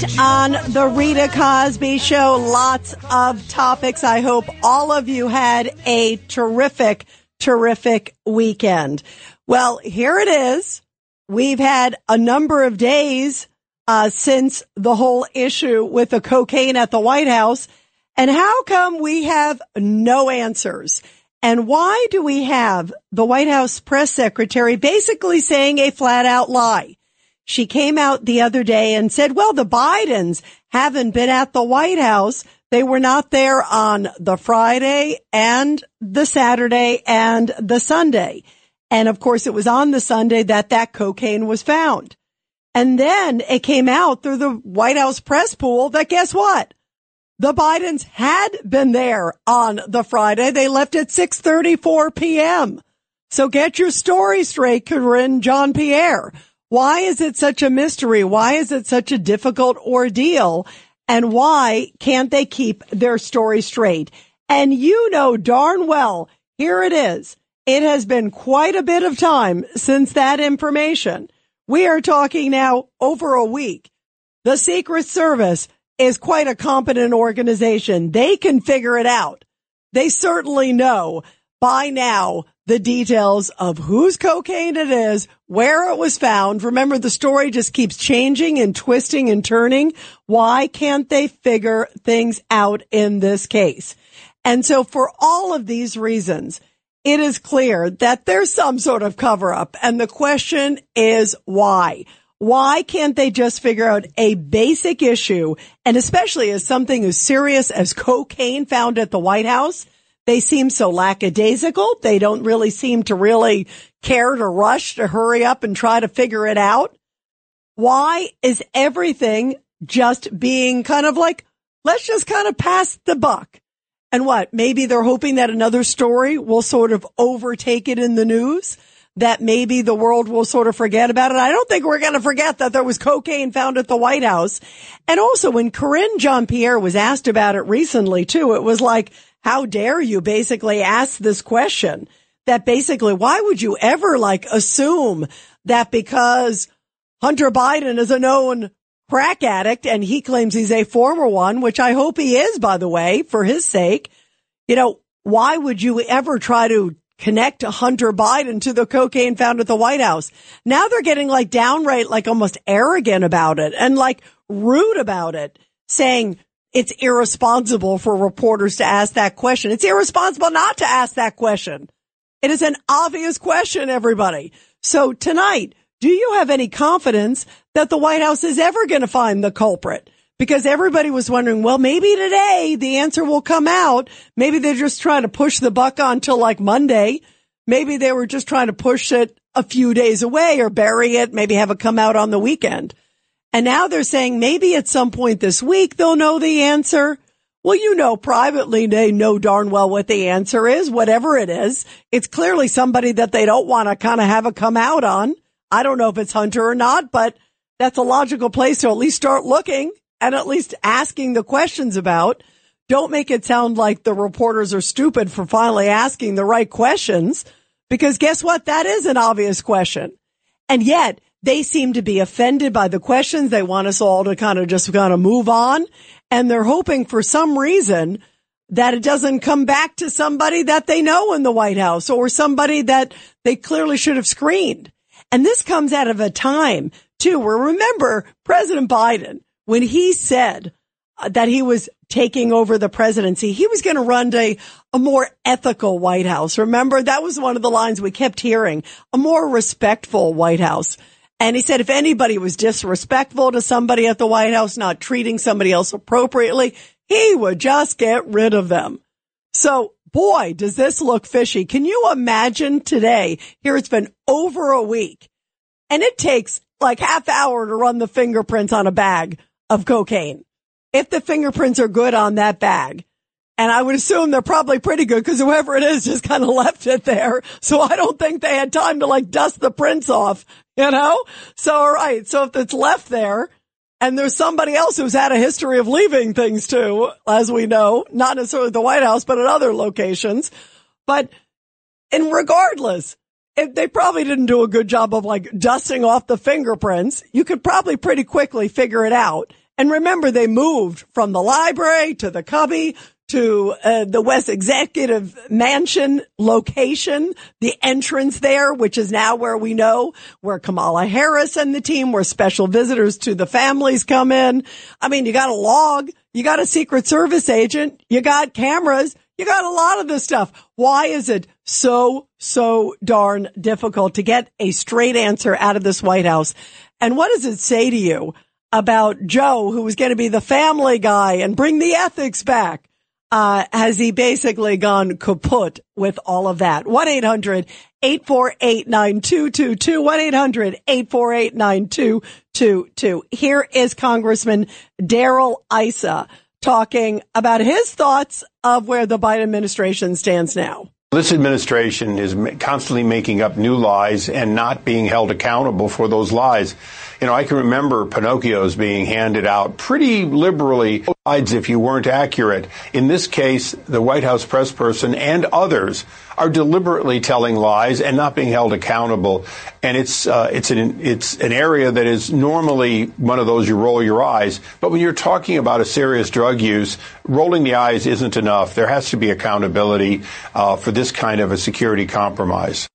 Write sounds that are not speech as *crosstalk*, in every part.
Tonight on the Rita Cosby Show, lots of topics. I hope all of you had a terrific, terrific weekend. Well, here it is. We've had a number of days uh, since the whole issue with the cocaine at the White House. And how come we have no answers? And why do we have the White House press secretary basically saying a flat out lie? She came out the other day and said, well, the Bidens haven't been at the White House. They were not there on the Friday and the Saturday and the Sunday. And of course, it was on the Sunday that that cocaine was found. And then it came out through the White House press pool that guess what? The Bidens had been there on the Friday. They left at 6:34 p.m. So get your story straight, Karine Jean-Pierre. Why is it such a mystery? Why is it such a difficult ordeal? And why can't they keep their story straight? And you know darn well, here it is. It has been quite a bit of time since that information. We are talking now over a week. The Secret Service is quite a competent organization. They can figure it out. They certainly know by now the details of whose cocaine it is, where it was found. Remember, the story just keeps changing and twisting and turning. Why can't they figure things out in this case? And so for all of these reasons, it is clear that there's some sort of cover up. And the question is why? Why can't they just figure out a basic issue? And especially as something as serious as cocaine found at the White House, they seem so lackadaisical. They don't really seem to really care to rush to hurry up and try to figure it out. Why is everything just being kind of like, let's just kind of pass the buck? And what? Maybe they're hoping that another story will sort of overtake it in the news that maybe the world will sort of forget about it. I don't think we're going to forget that there was cocaine found at the White House. And also when Karine Jean Pierre was asked about it recently too, it was like, how dare you basically ask this question that basically, why would you ever like assume that because Hunter Biden is a known crack addict and he claims he's a former one, which I hope he is, by the way, for his sake, you know, why would you ever try to connect Hunter Biden to the cocaine found at the White House. Now they're getting like downright, like almost arrogant about it and like rude about it, saying it's irresponsible for reporters to ask that question. It's irresponsible not to ask that question. It is an obvious question, everybody. So tonight, do you have any confidence that the White House is ever going to find the culprit? because everybody was wondering, well, maybe today the answer will come out. Maybe they're just trying to push the buck on till like Monday. Maybe they were just trying to push it a few days away or bury it, maybe have it come out on the weekend. And now they're saying maybe at some point this week they'll know the answer. Well, you know, privately they know darn well what the answer is, whatever it is. It's clearly somebody that they don't want to kind of have a come out on. I don't know if it's Hunter or not, but that's a logical place to at least start looking and at least asking the questions about. Don't make it sound like the reporters are stupid for finally asking the right questions because guess what? That is an obvious question. And yet they seem to be offended by the questions. They want us all to kind of just kind of move on. And they're hoping for some reason that it doesn't come back to somebody that they know in the White House or somebody that they clearly should have screened. And this comes out of a time too where remember President Biden when he said uh, that he was taking over the presidency, he was going to run a, a more ethical White House. Remember, that was one of the lines we kept hearing, a more respectful White House. And he said if anybody was disrespectful to somebody at the White House, not treating somebody else appropriately, he would just get rid of them. So boy, does this look fishy. Can you imagine today? Here it's been over a week and it takes like half hour to run the fingerprints on a bag of cocaine. If the fingerprints are good on that bag. And I would assume they're probably pretty good because whoever it is just kind of *laughs* left it there. So I don't think they had time to like dust the prints off, *laughs* you know? So, all right. So if it's left there and there's somebody else who's had a history of leaving things too, as we know, not necessarily the White House, but at other locations. But and regardless, if they probably didn't do a good job of like dusting off the fingerprints, you could probably pretty quickly figure it out. And remember, they moved from the library to the cubby to uh, the West Executive Mansion location, the entrance there, which is now where we know where Kamala Harris and the team, where special visitors to the families come in. I mean, you got a log, you got a Secret Service agent, you got cameras, you got a lot of this stuff. Why is it so, so darn difficult to get a straight answer out of this White House? And what does it say to you about Joe, who was going to be the family guy and bring the ethics back? Uh, has he basically gone kaput with all of that? 1-800-848-9222, 1-800-848-9222. Here is Congressman Darrell Issa talking about his thoughts of where the Biden administration stands now. This administration is constantly making up new lies and not being held accountable for those lies. You know, I can remember Pinocchios being handed out pretty liberally if you weren't accurate. In this case, the White House press person and others are deliberately telling lies and not being held accountable. And it's uh, it's an it's an area that is normally one of those you roll your eyes. But when you're talking about a serious drug use, rolling the eyes isn't enough. There has to be accountability uh, for this kind of a security compromise.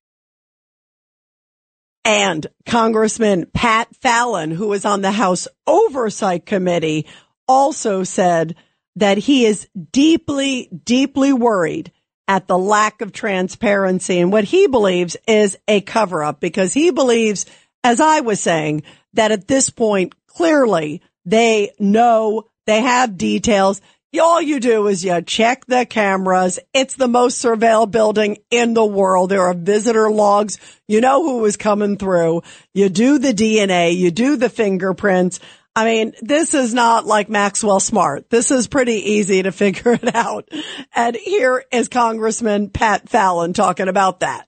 And Congressman Pat Fallon, who was on the House Oversight Committee, also said that he is deeply, deeply worried at the lack of transparency. And what he believes is a cover up because he believes, as I was saying, that at this point, clearly they know they have details all you do is you check the cameras. It's the most surveilled building in the world. There are visitor logs. You know who was coming through. You do the DNA. You do the fingerprints. I mean, this is not like Maxwell Smart. This is pretty easy to *laughs* figure it out. And here is Congressman Pat Fallon talking about that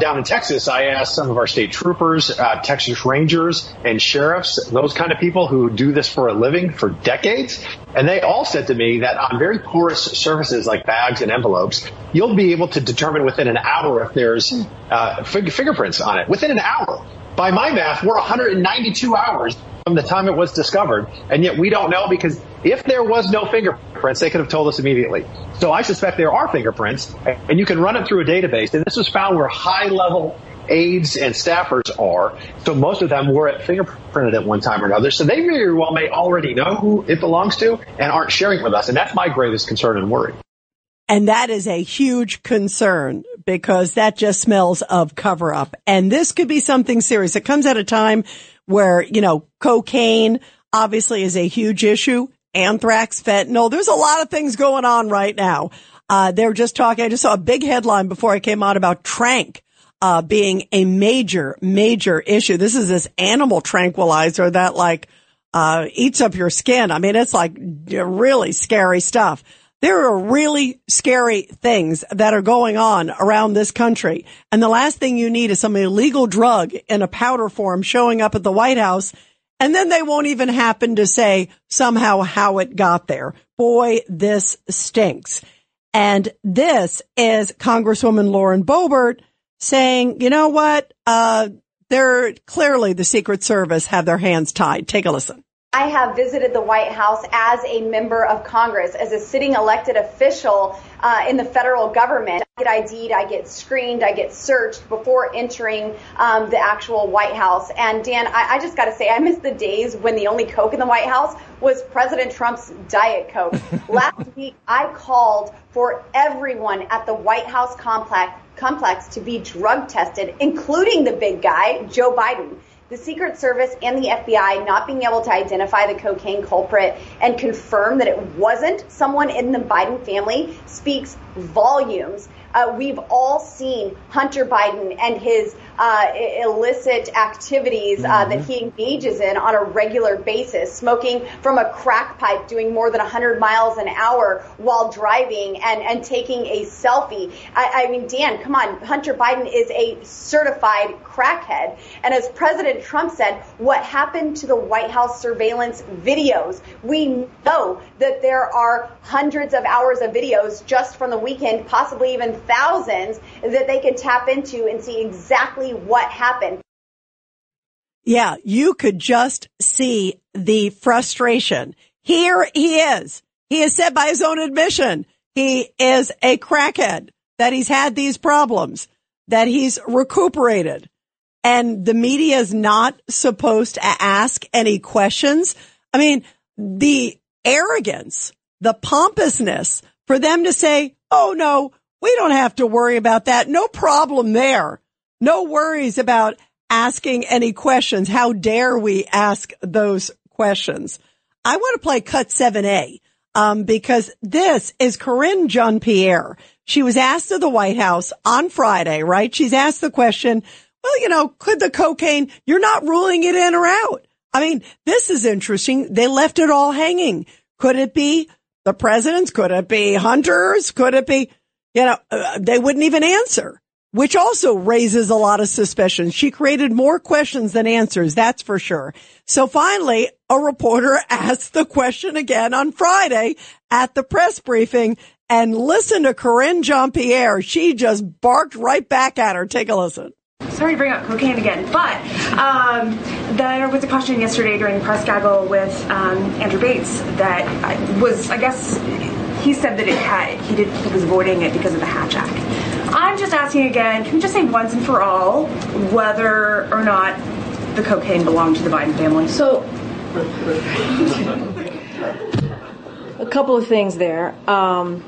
down in Texas, I asked some of our state troopers, uh, Texas Rangers, and sheriffs, those kind of people who do this for a living for decades. And they all said to me that on very porous surfaces like bags and envelopes, you'll be able to determine within an hour if there's uh, fingerprints on it. Within an hour. By my math, we're 192 hours from the time it was discovered, and yet we don't know because if there was no fingerprints, they could have told us immediately. So I suspect there are fingerprints, and you can run it through a database. And this was found where high level aides and staffers are. So most of them were at fingerprinted at one time or another. So they very well may already know who it belongs to and aren't sharing it with us. And that's my greatest concern and worry. And that is a huge concern because that just smells of cover up. And this could be something serious. It comes at a time where, you know, cocaine obviously is a huge issue. Anthrax, fentanyl. There's a lot of things going on right now. Uh, they're just talking. I just saw a big headline before I came out about Tranq. Uh, being a major, major issue. This is this animal tranquilizer that like, uh, eats up your skin. I mean, it's like really scary stuff. There are really scary things that are going on around this country. And the last thing you need is some illegal drug in a powder form showing up at the White House. And then they won't even happen to say somehow how it got there. Boy, this stinks. And this is Congresswoman Lauren Boebert saying, you know what? Uh, they're clearly the Secret Service have their hands tied. Take a listen. I have visited the White House as a member of Congress, as a sitting elected official uh, in the federal government. I get ID'd, I get screened, I get searched before entering um, the actual White House. And Dan, I, I just got to say, I miss the days when the only Coke in the White House was President Trump's Diet Coke. *laughs* Last week, I called for everyone at the White House complex, complex to be drug tested, including the big guy, Joe Biden the Secret Service and the FBI not being able to identify the cocaine culprit and confirm that it wasn't someone in the Biden family speaks volumes. Uh, we've all seen Hunter Biden and his uh, illicit activities uh, mm-hmm. that he engages in on a regular basis, smoking from a crack pipe, doing more than 100 miles an hour while driving, and, and taking a selfie. I, I mean, Dan, come on, Hunter Biden is a certified crackhead. And as President Trump said, what happened to the White House surveillance videos? We know that there are hundreds of hours of videos just from the weekend, possibly even thousands, that they can tap into and see exactly what happened. Yeah, you could just see the frustration. Here he is. He has said by his own admission, he is a crackhead, that he's had these problems, that he's recuperated. And the media is not supposed to ask any questions. I mean, the arrogance, the pompousness for them to say, Oh no, we don't have to worry about that. No problem there. No worries about asking any questions. How dare we ask those questions? I want to play cut 7A, um, because this is Karine Jean-Pierre. She was asked to the White House on Friday, right? She's asked the question, well, you know, could the cocaine, you're not ruling it in or out. I mean, this is interesting. They left it all hanging. Could it be the presidents? Could it be hunters? Could it be, you know, uh, they wouldn't even answer which also raises a lot of suspicion. She created more questions than answers, that's for sure. So finally, a reporter *laughs* asked the question again on Friday at the press briefing and listen to Karine Jean-Pierre. She just barked right back at her. Take a listen. Sorry to bring up cocaine again, but um, there was a question yesterday during press gaggle with um, Andrew Bates that was, I guess, he said that it had, he did, he was avoiding it because of the Hatch Act. I'm just asking again, can we just say once and for all whether or not the cocaine belonged to the Biden family? So, *laughs* a couple of things there. Um,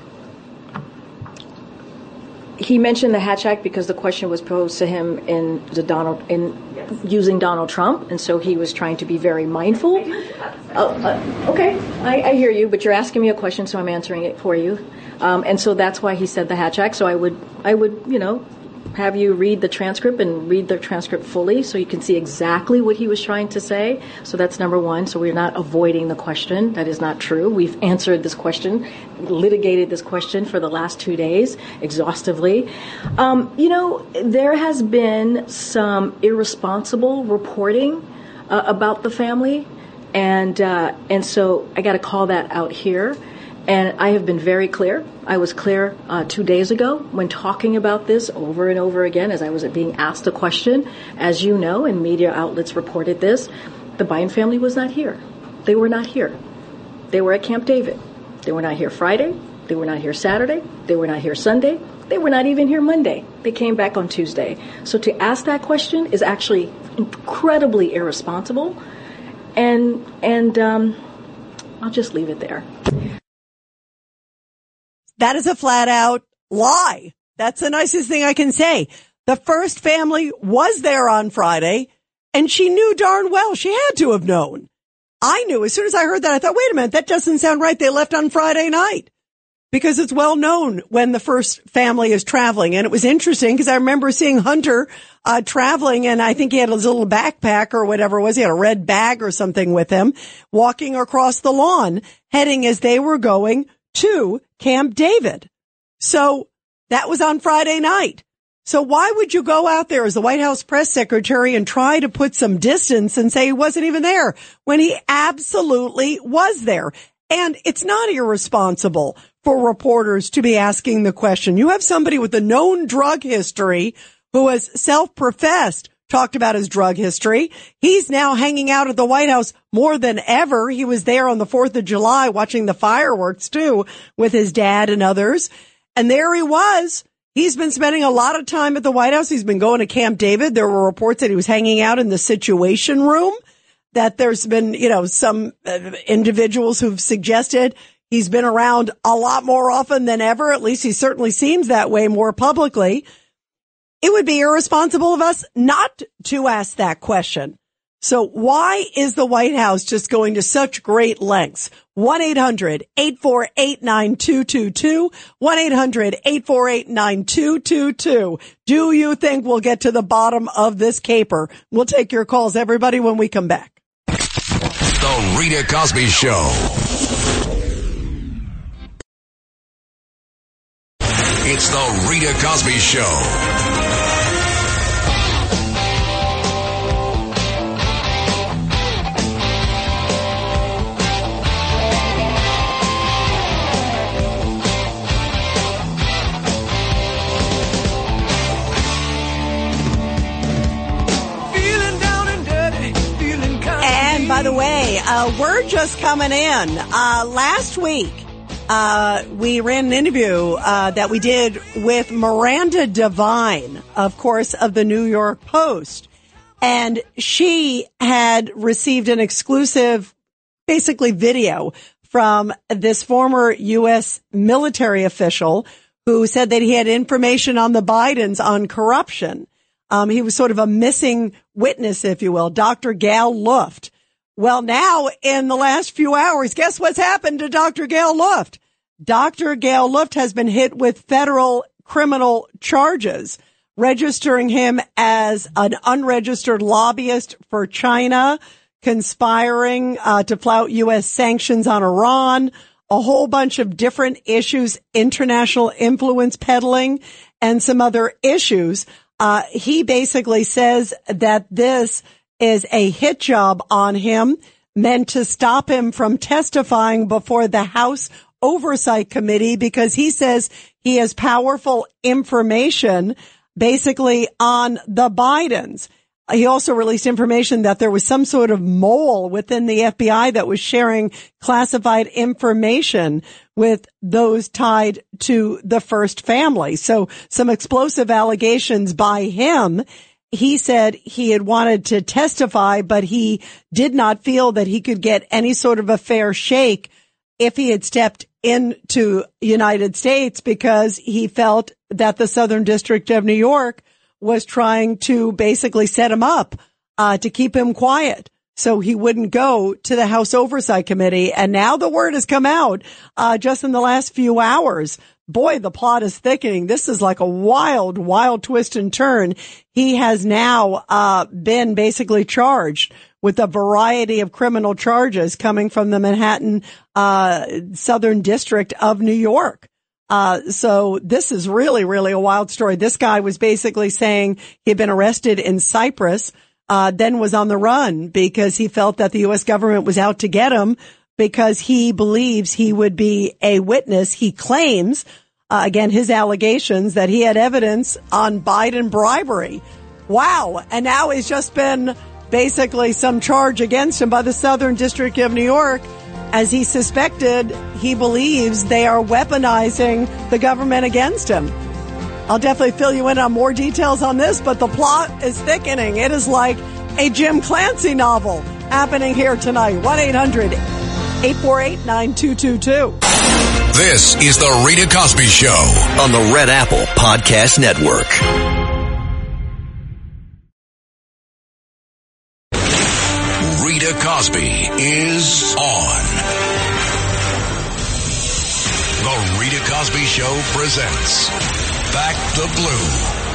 he mentioned the Hatch Act because the question was posed to him in the Donald in yes. using Donald Trump, and so he was trying to be very mindful. Uh, uh, okay, I, I, hear you, but you're asking me a question, so I'm answering it for you. Um, and so that's why he said the Hatch Act. So I would, I would, you know, have you read the transcript and read the transcript fully so you can see exactly what he was trying to say. So that's number one. So we're not avoiding the question. That is not true. We've answered this question, litigated this question for the last two days exhaustively. Um, you know, there has been some irresponsible reporting uh, about the family. And, uh, and so I got to call that out here. And I have been very clear. I was clear uh, two days ago when talking about this over and over again as I was being asked a question. As you know, and media outlets reported this, the Biden family was not here. They were not here. They were at Camp David. They were not here Friday. They were not here Saturday. They were not here Sunday. They were not even here Monday. They came back on Tuesday. So to ask that question is actually incredibly irresponsible. And, and, um, I'll just leave it there. That is a flat out lie. That's the nicest thing I can say. The first family was there on Friday and she knew darn well she had to have known. I knew as soon as I heard that, I thought, wait a minute, that doesn't sound right. They left on Friday night because it's well known when the first family is traveling. And it was interesting because I remember seeing Hunter uh, traveling and I think he had his little backpack or whatever it was. He had a red bag or something with him walking across the lawn heading as they were going to Camp David. So that was on Friday night. So why would you go out there as the White House press secretary and try to put some distance and say he wasn't even there when he absolutely was there? And it's not irresponsible for reporters to be asking the question. You have somebody with a known drug history who has self-professed talked about his drug history. He's now hanging out at the White House more than ever. He was there on the 4th of July watching the fireworks too with his dad and others. And there he was. He's been spending a lot of time at the White House. He's been going to Camp David. There were reports that he was hanging out in the situation room, that there's been, you know, some uh, individuals who've suggested he's been around a lot more often than ever. At least he certainly seems that way more publicly. It would be irresponsible of us not to ask that question. So why is the White House just going to such great lengths? 1-800-848-9222. 1-800-848-9222. Do you think we'll get to the bottom of this caper? We'll take your calls, everybody, when we come back. The Rita Cosby Show. It's the Rita Cosby Show. And dirty, feeling kind And by the way, uh, word just coming in. Uh, last week, uh, we ran an interview uh, that we did with Miranda Devine, of course, of the New York Post. And she had received an exclusive, basically video from this former U.S. military official who said that he had information on the Bidens on corruption. Um, he was sort of a missing witness, if you will, Dr. Gal Luft. Well, now in the last few hours, guess what's happened to Dr. Gal Luft? Dr. Gal Luft has been hit with federal criminal charges, registering him as an unregistered lobbyist for China, conspiring uh, to flout U.S. sanctions on Iran, a whole bunch of different issues, international influence peddling, and some other issues. Uh, he basically says that this is a hit job on him meant to stop him from testifying before the House Oversight Committee because he says he has powerful information basically on the Bidens. He also released information that there was some sort of mole within the FBI that was sharing classified information with those tied to the first family. So some explosive allegations by him. He said he had wanted to testify, but he did not feel that he could get any sort of a fair shake if he had stepped into United States because he felt that the Southern District of New York was trying to basically set him up uh, to keep him quiet so he wouldn't go to the House Oversight Committee. And now the word has come out uh, just in the last few hours. Boy, the plot is thickening. This is like a wild, wild twist and turn. He has now uh, been basically charged with a variety of criminal charges coming from the Manhattan uh, Southern District of New York. Uh, so this is really, really a wild story. This guy was basically saying he had been arrested in Cyprus, uh, then was on the run because he felt that the U.S. government was out to get him because he believes he would be a witness. He claims, uh, again, his allegations that he had evidence on Biden bribery. Wow. And now he's just been basically some charge against him by the Southern District of New York as he suspected, he believes they are weaponizing the government against him. I'll definitely fill you in on more details on this, but the plot is thickening. It is like a Jim Clancy novel happening here tonight. 1-800-848-9222. This is the Rita Cosby Show. on the Red Apple Podcast Network. Rita Cosby is on. The Rita Cosby Show presents Back the Blue.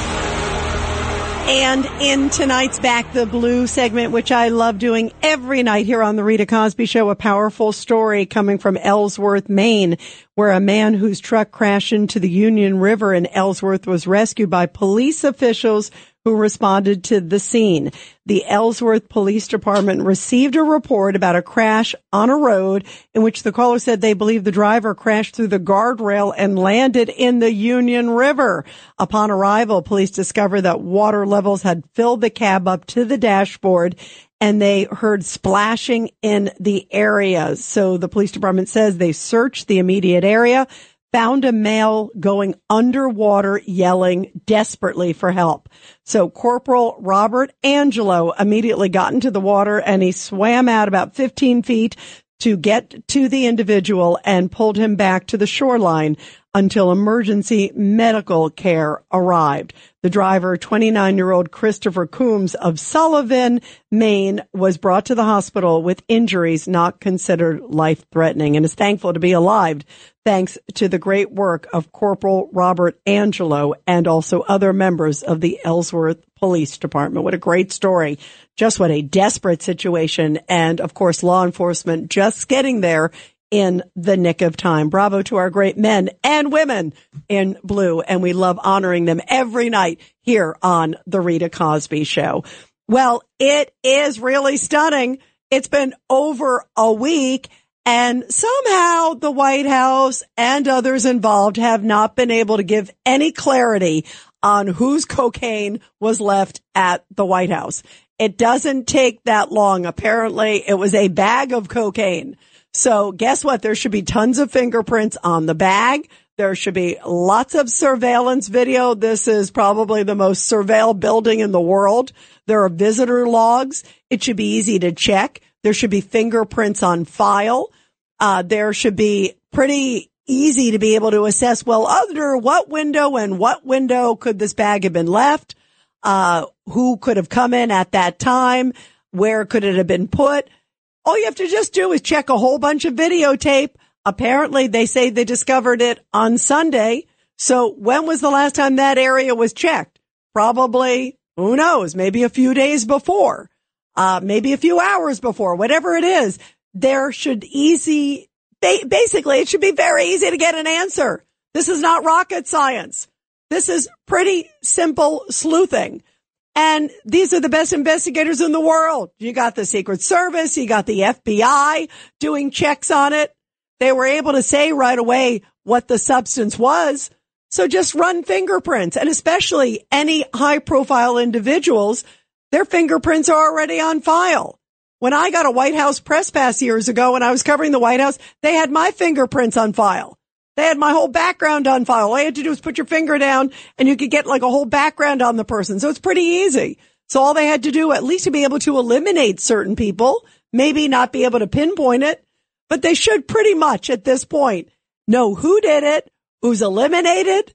And in tonight's Back the Blue segment, which I love doing every night here on the Rita Cosby Show, a powerful story coming from Ellsworth, Maine, where a man whose truck crashed into the Union River in Ellsworth was rescued by police officials who responded to the scene. The Ellsworth Police Department received a report about a crash on a road in which the caller said they believe the driver crashed through the guardrail and landed in the Union River. Upon arrival, police discovered that water levels had filled the cab up to the dashboard and they heard splashing in the area. So the police department says they searched the immediate area, found a male going underwater yelling desperately for help. So Corporal Robert Angelo immediately got into the water and he swam out about 15 feet to get to the individual and pulled him back to the shoreline. Until emergency medical care arrived. The driver, 29 year old Christopher Coombs of Sullivan, Maine, was brought to the hospital with injuries not considered life threatening and is thankful to be alive thanks to the great work of Corporal Robert Angelo and also other members of the Ellsworth Police Department. What a great story. Just what a desperate situation. And of course, law enforcement just getting there in the nick of time. Bravo to our great men and women in blue. And we love honoring them every night here on the Rita Cosby show. Well, it is really stunning. It's been over a week and somehow the White House and others involved have not been able to give any clarity on whose cocaine was left at the White House. It doesn't take that long. Apparently it was a bag of cocaine. So guess what? There should be tons of fingerprints on the bag. There should be lots of surveillance video. This is probably the most surveilled building in the world. There are visitor logs. It should be easy to check. There should be fingerprints on file. Uh, there should be pretty easy to be able to assess, well, under what window and what window could this bag have been left? Uh, who could have come in at that time? Where could it have been put? All you have to just do is check a whole bunch of videotape. Apparently they say they discovered it on Sunday. So when was the last time that area was checked? Probably, who knows, maybe a few days before, uh, maybe a few hours before, whatever it is. There should easy, basically it should be very easy to get an answer. This is not rocket science. This is pretty simple sleuthing. And these are the best investigators in the world. You got the Secret Service, you got the FBI doing checks on it. They were able to say right away what the substance was. So just run fingerprints and especially any high profile individuals, their fingerprints are already on file. When I got a White House press pass years ago when I was covering the White House, they had my fingerprints on file. They had my whole background on file. All I had to do was put your finger down and you could get like a whole background on the person. So it's pretty easy. So all they had to do, at least to be able to eliminate certain people, maybe not be able to pinpoint it, but they should pretty much at this point know who did it, who's eliminated,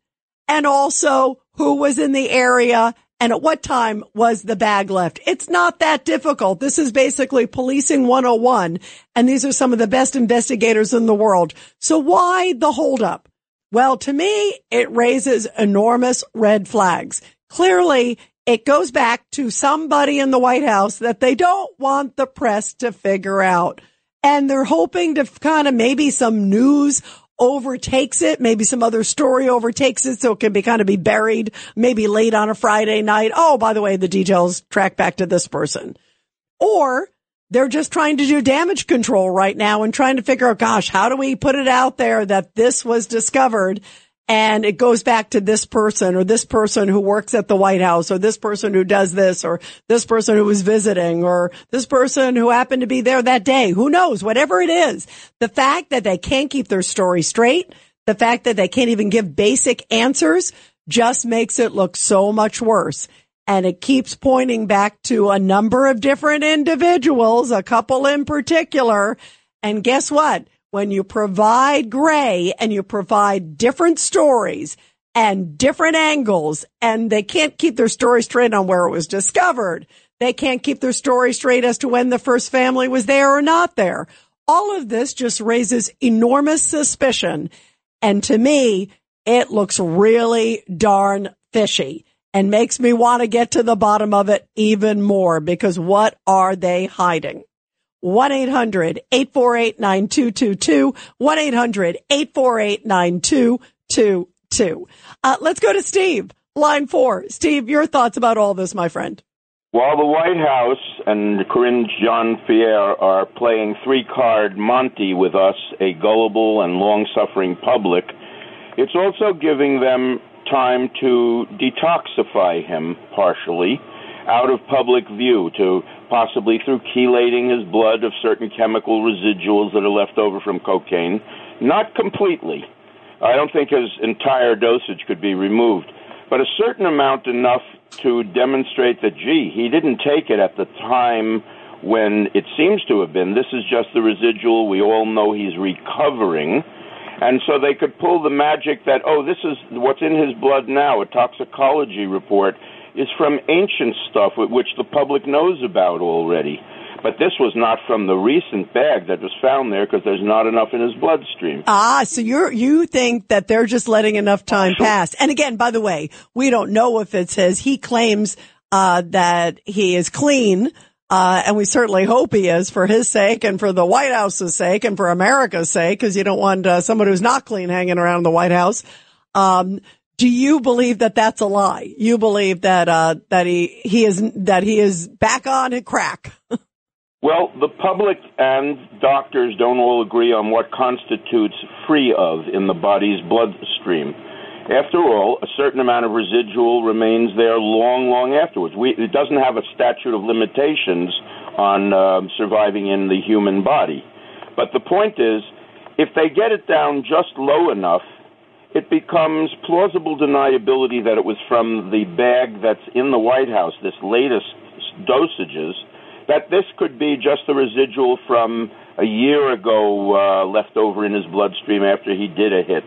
and also who was in the area and at what time was the bag left? It's not that difficult. This is basically policing 101. And these are some of the best investigators in the world. So why the holdup? Well, to me, it raises enormous red flags. Clearly, it goes back to somebody in the White House that they don't want the press to figure out. And they're hoping to kind of maybe some news overtakes it. Maybe some other story overtakes it. So it can be kind of be buried maybe late on a Friday night. Oh, by the way, the details track back to this person or they're just trying to do damage control right now and trying to figure out, gosh, how do we put it out there that this was discovered and it goes back to this person or this person who works at the White House or this person who does this or this person who was visiting or this person who happened to be there that day. Who knows? Whatever it is, the fact that they can't keep their story straight, the fact that they can't even give basic answers just makes it look so much worse. And it keeps pointing back to a number of different individuals, a couple in particular. And guess what? When you provide gray and you provide different stories and different angles and they can't keep their story straight on where it was discovered. They can't keep their story straight as to when the first family was there or not there. All of this just raises enormous suspicion. And to me, it looks really darn fishy and makes me want to get to the bottom of it even more because what are they hiding? 1-800-848-9222. 1-800-848-9222. Uh, let's go to Steve. Line four. Steve, your thoughts about all this, my friend. While the White House and Karine Jean-Pierre are playing three-card Monte with us, a gullible and long-suffering public, it's also giving them time to detoxify him partially out of public view to possibly through chelating his blood of certain chemical residuals that are left over from cocaine. Not completely. I don't think his entire dosage could be removed, but a certain amount enough to demonstrate that, gee, he didn't take it at the time when it seems to have been. This is just the residual. We all know he's recovering. And so they could pull the magic that, oh, this is what's in his blood now, a toxicology report, is from ancient stuff which the public knows about already. But this was not from the recent bag that was found there because there's not enough in his bloodstream. Ah, so you you think that they're just letting enough time pass. And again, by the way, we don't know if it's his. He claims uh, that he is clean. Uh, and we certainly hope he is for his sake and for the White House's sake and for America's sake, because you don't want uh, someone who's not clean hanging around the White House. Um, do you believe that that's a lie? You believe that uh, that he he is that he is back on crack? *laughs* well, the public and doctors don't all agree on what constitutes free of in the body's bloodstream. After all, a certain amount of residual remains there long, long afterwards. We, it doesn't have a statute of limitations on uh, surviving in the human body. But the point is, if they get it down just low enough, it becomes plausible deniability that it was from the bag that's in the White House, this latest dosages, that this could be just the residual from a year ago uh, left over in his bloodstream after he did a hit.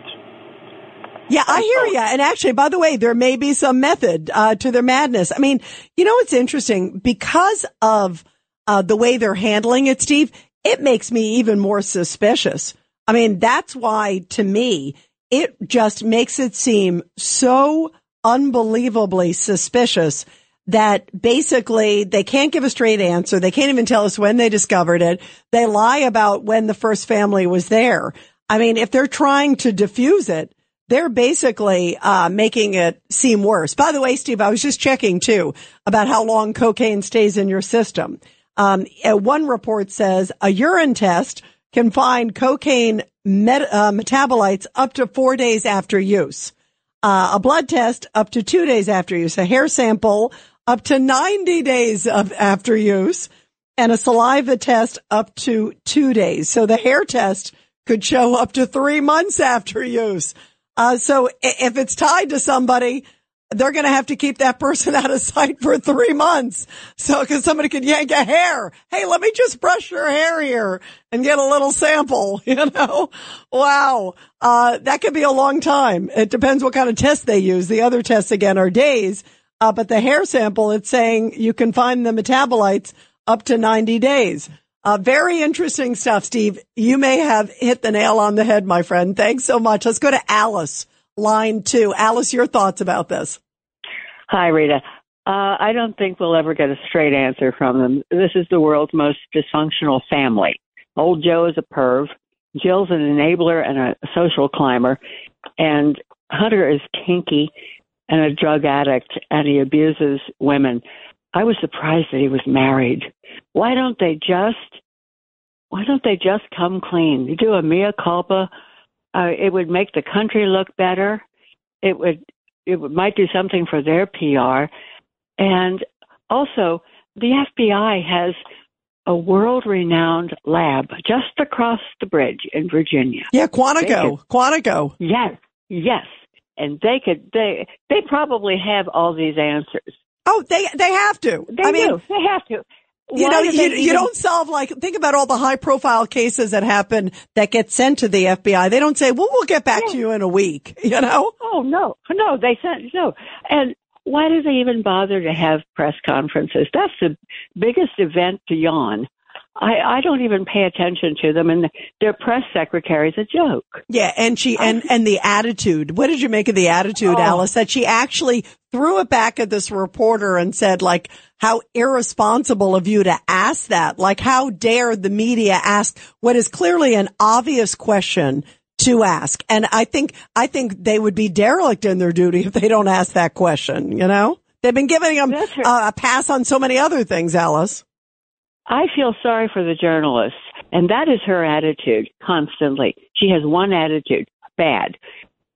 Yeah, I hear you. And actually, by the way, there may be some method uh, to their madness. I mean, you know what's interesting? Because of uh, the way they're handling it, Steve, it makes me even more suspicious. I mean, that's why, to me, it just makes it seem so unbelievably suspicious that basically they can't give a straight answer. They can't even tell us when they discovered it. They lie about when the first family was there. I mean, if they're trying to diffuse it, they're basically uh, making it seem worse. By the way, Steve, I was just checking too about how long cocaine stays in your system. Um, one report says a urine test can find cocaine met, uh, metabolites up to four days after use. Uh, a blood test up to two days after use. A hair sample up to 90 days of after use and a saliva test up to two days. So the hair test could show up to three months after use. Uh, so if it's tied to somebody, they're going to have to keep that person *laughs* out of sight for three months. So, cause somebody could yank a hair. Hey, let me just brush your hair here and get a little sample, *laughs* you know? Wow. Uh, that could be a long time. It depends what kind of test they use. The other tests again are days. Uh, but the hair sample, it's saying you can find the metabolites up to 90 days. Uh, very interesting stuff, Steve. You may have hit the nail on the head, my friend. Thanks so much. Let's go to Alice, line two. Alice, your thoughts about this? Hi, Rita. Uh, I don't think we'll ever get a straight answer from them. This is the world's most dysfunctional family. Old Joe is a perv. Jill's an enabler and a social climber. And Hunter is kinky and a drug addict, and he abuses women. I was surprised that he was married. Why don't they just why don't they just come clean? You do a mea culpa. Uh, it would make the country look better. It would it would, might do something for their PR, and also the FBI has a world-renowned lab just across the bridge in Virginia. Yeah, Quantico. Could, Quantico. Yes, yes, and they could they they probably have all these answers. Oh, they they have to. They I do. mean, they have to. You Why know, you, they you don't solve like, think about all the high profile cases that happen that get sent to the FBI. They don't say, well, we'll get back to you in a week, *laughs* you know? Oh no, no, they sent no. And why do they even bother to have press conferences? That's the biggest event to yawn. I, I don't even pay attention to them, and their press secretary is a joke. Yeah, and she and and the attitude. What did you make of the attitude, Oh. Alice? That she actually threw it back at this reporter and said, like, how irresponsible of you to ask that. Like, how dare the media ask what is clearly an obvious question to ask? And I think I think they would be derelict in their duty if they don't ask that question. You know, they've been giving them uh, a pass on so many other things, Alice. I feel sorry for the journalists, and that is her attitude constantly. She has one attitude: bad.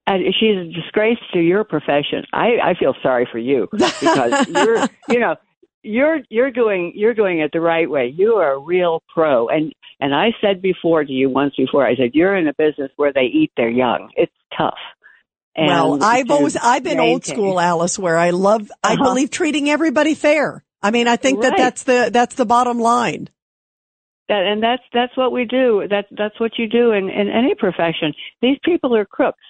And she's a disgrace to your profession. I, I feel sorry for you because *laughs* you're, you know, you're you're doing you're doing it the right way. You are a real pro, and and I said before to you once before. I said you're in a business where they eat their young. It's tough. And well, I've always I've been old school, Alice, where I love I Uh-huh. believe treating everybody fair. I mean, I think that that's the that's the bottom line. That, and that's that's what we do. That that's what you do in, in any profession. These people are crooks.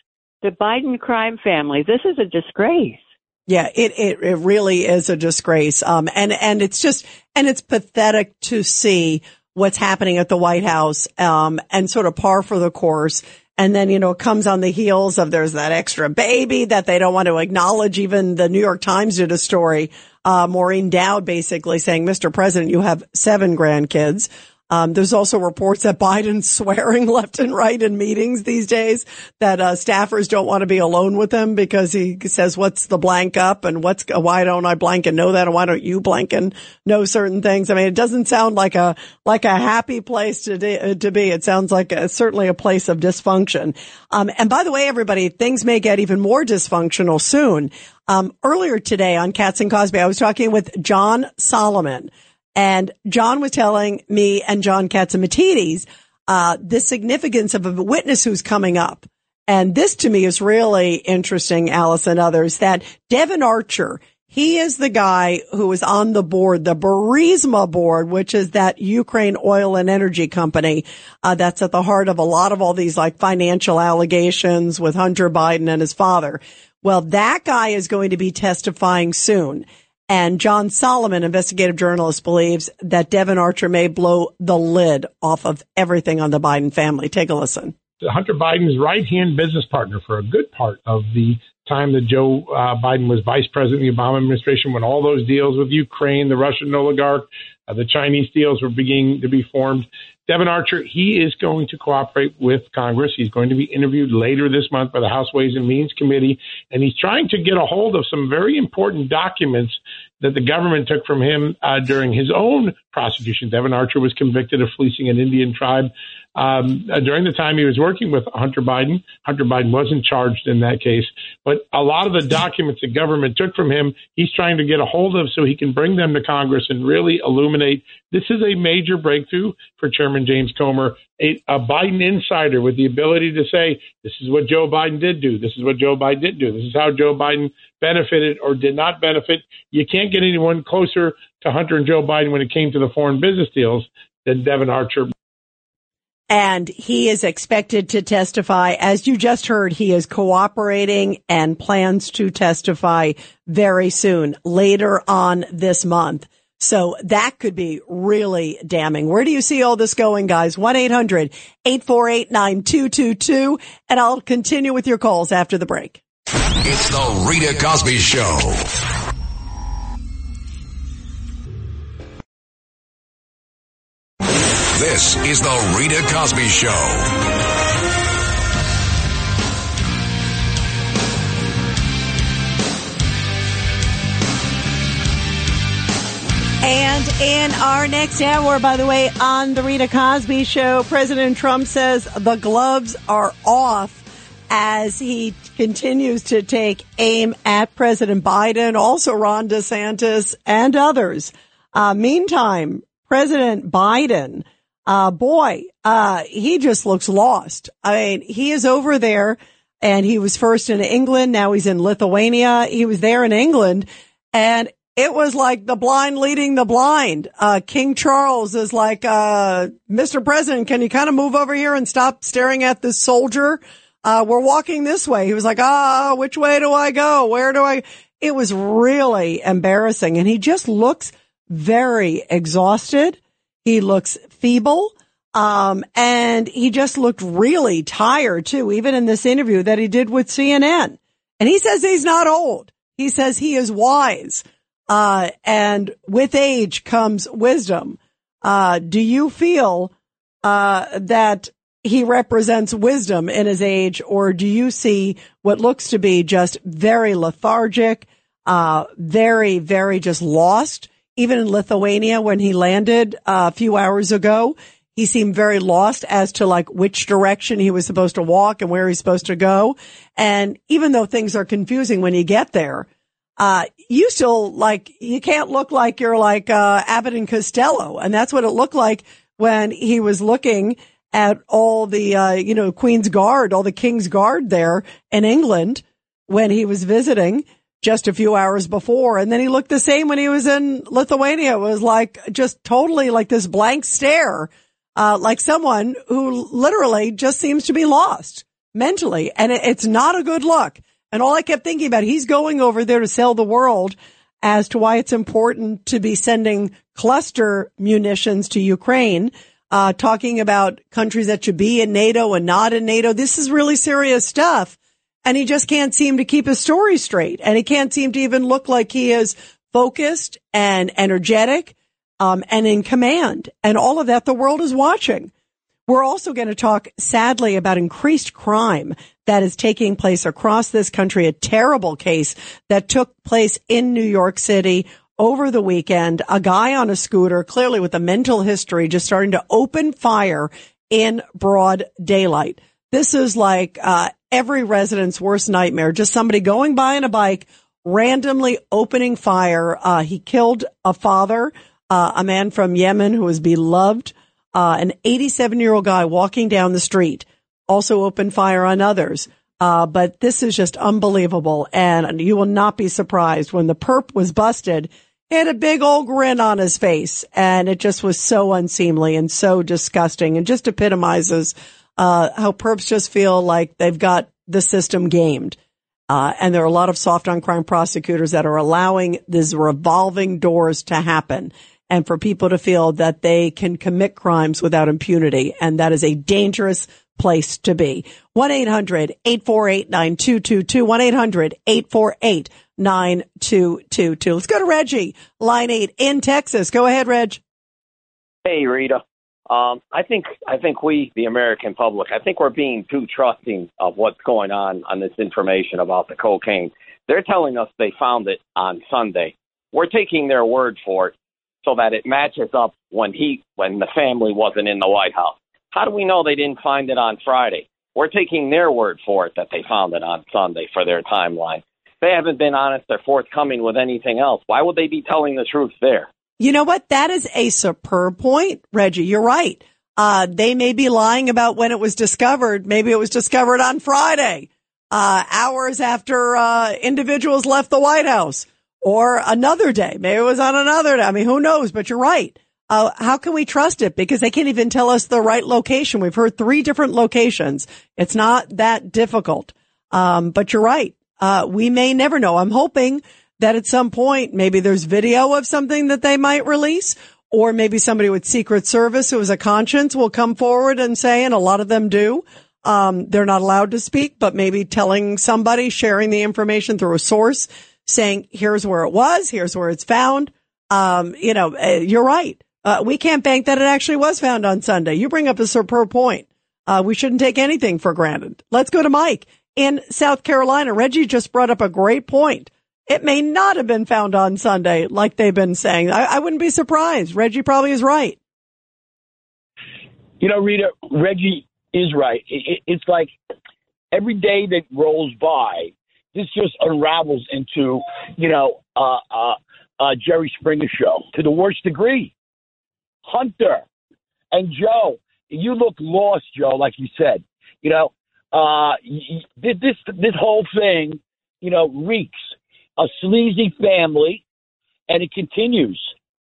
The Biden crime family. This is a disgrace. Yeah, it, it, it really is a disgrace. Um, and, and it's just, and it's pathetic to see what's happening at the White House, um, and sort of par for the course. And then, you know, it comes on the heels of there's that extra baby that they don't want to acknowledge. Even the New York Times did a story, uh, Maureen Dowd basically saying, Mr. President, you have seven grandkids. Um, there's also reports that Biden's *laughs* swearing left and right in meetings these days that uh, staffers don't want to be alone with him because he says, "What's the blank up?" and "What's why don't I blank and know that?" and "Why don't you blank and know certain things?" I mean, it doesn't sound like a like a happy place to de- uh, to be. It sounds like a, certainly a place of dysfunction. Um, and by the way, everybody, things may get even more dysfunctional soon. Um, earlier today on Cats and Cosby, I was talking with John Solomon. And John was telling me and John Catsimatidis, uh, the significance of a witness who's coming up. And this to me is really interesting, Alice and others, that Devon Archer, he is the guy who is on the board, the Burisma board, which is that Ukraine oil and energy company, uh, that's at the heart of a lot of all these like financial allegations with Hunter Biden and his father. Well, that guy is going to be testifying soon. And John Solomon, investigative journalist, believes that Devon Archer may blow the lid off of everything on the Biden family. Take a listen. Hunter Biden's right hand business partner for a good part of the time that Joe uh, Biden was vice president of the Obama administration, when all those deals with Ukraine, the Russian oligarch, uh, the Chinese deals were beginning to be formed. Devon Archer, he is going to cooperate with Congress. He's going to be interviewed later this month by the House Ways and Means Committee, and he's trying to get a hold of some very important documents that the government took from him uh, during his own prosecution. Devon Archer was convicted of fleecing an Indian tribe um, uh, during the time he was working with Hunter Biden. Hunter Biden wasn't charged in that case, but a lot of the documents the government took from him, he's trying to get a hold of so he can bring them to Congress and really illuminate. This is a major breakthrough for Chairman James Comer, a, a Biden insider with the ability to say, this is what Joe Biden did do. This is what Joe Biden did do. This is how Joe Biden benefited or did not benefit. You can't get anyone closer to Hunter and Joe Biden when it came to the foreign business deals than Devon Archer and he is expected to testify. As you just heard, he is cooperating and plans to testify very soon, later on this month. So that could be really damning. Where do you see all this going, guys? 1-800-848-9222. And I'll continue with your calls after the break. It's the Rita Cosby Show. This is the Rita Cosby Show. And in our next hour, by the way, on the Rita Cosby Show, President Trump says the gloves are off as he continues to take aim at President Biden, also Ron DeSantis and others. Uh, meantime, President Biden uh, boy, uh, he just looks lost. I mean, he is over there and he was first in England. Now he's in Lithuania. He was there in England and it was like the blind leading the blind. Uh, King Charles is like, uh, Mr. President, can you kind of move over here and stop staring at this soldier? Uh, we're walking this way. He was like, ah, which way do I go? Where do I? It was really embarrassing. And he just looks very exhausted. He looks feeble. Um, and he just looked really tired too, even in this interview that he did with CNN. And he says he's not old. He says he is wise. Uh, and with age comes wisdom. Uh, do you feel, uh, that he represents wisdom in his age or do you see what looks to be just very lethargic, uh, very, very just lost? even in Lithuania when he landed uh, a few hours ago, he seemed very lost as to like which direction he was supposed to walk and where he's supposed to go. And even though things are confusing when you get there, uh, you still like, you can't look like you're like, uh, Abbott and Costello. And that's what it looked like when he was looking at all the, uh, you know, Queen's Guard, all the King's Guard there in England when he was visiting just a few hours before. And then he looked the same when he was in Lithuania. It was like just totally like this blank stare uh, like someone who literally just seems to be lost mentally. And it, it's not a good look. And all I kept thinking about, he's going over there to sell the world as to why it's important to be sending cluster munitions to Ukraine, uh, talking about countries that should be in NATO and not in NATO. This is really serious stuff. And he just can't seem to keep his story straight. And he can't seem to even look like he is focused and energetic, um, and in command. And all of that the world is watching. We're also going to talk sadly about increased crime that is taking place across this country. A terrible case that took place in New York City over the weekend. A guy on a scooter, clearly with a mental history, just starting to open fire in broad daylight. This is like, uh, every resident's worst nightmare. Just somebody going by on a bike, randomly opening fire. Uh, he killed a father, uh, a man from Yemen who was beloved uh, an 87 year old guy walking down the street also opened fire on others. Uh, but this is just unbelievable. And you will not be surprised when the perp was busted. He had a big old grin on his face and it just was so unseemly and so disgusting and just epitomizes, uh, how perps just feel like they've got the system gamed. Uh, and there are a lot of soft on crime prosecutors that are allowing these revolving doors to happen and for people to feel that they can commit crimes without impunity. And that is a dangerous place to be. 1-800-848-9222. 1-800-848-9222. Let's go to Reggie, line eight in Texas. Go ahead, Reg. Hey, Rita. Um, I think I think we, the American public, I think we're being too trusting of what's going on on this information about the cocaine. They're telling us they found it on Sunday. We're taking their word for it so that it matches up when he when the family wasn't in the White House. How do we know they didn't find it on Friday? We're taking their word for it that they found it on Sunday for their timeline. They haven't been honest or forthcoming with anything else. Why would they be telling the truth there? You know what? That is a superb point, Reggie. You're right. Uh, they may be lying about when it was discovered. Maybe it was discovered on Friday, uh, hours after uh, individuals left the White House or another day. Maybe it was on another day. I mean, who knows? But you're right. Uh, how can we trust it? Because they can't even tell us the right location. We've heard three different locations. It's not that difficult. Um, but you're right. Uh, we may never know. I'm hoping that at some point, maybe there's video of something that they might release, or maybe somebody with Secret Service who has a conscience will come forward and say, and a lot of them do, um, they're not allowed to speak, but maybe telling somebody, sharing the information through a source saying, here's where it was, here's where it's found. Um, you know, uh, you're right. Uh, we can't bank that it actually was found on Sunday. You bring up a superb point. Uh, we shouldn't take anything for granted. Let's go to Mike in South Carolina. Reggie just brought up a great point. It may not have been found on Sunday, like they've been saying. I, I wouldn't be surprised. Reggie probably is right. You know, Rita, Reggie is right. It, it, it's like every day that rolls by, this just unravels into, you know, uh, uh, uh, Jerry Springer show to the worst degree. Hunter and Joe, you look lost, Joe, like you said. You know, uh, this this whole thing, you know, reeks a sleazy family, and it continues.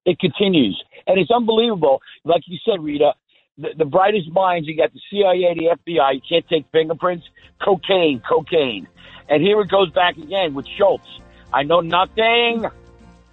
It continues, and it's unbelievable. Like you said, Rita, the, the brightest minds. You got the CIA, the FBI. You can't take fingerprints. Cocaine, cocaine. And here it goes back again with Schultz. I know nothing.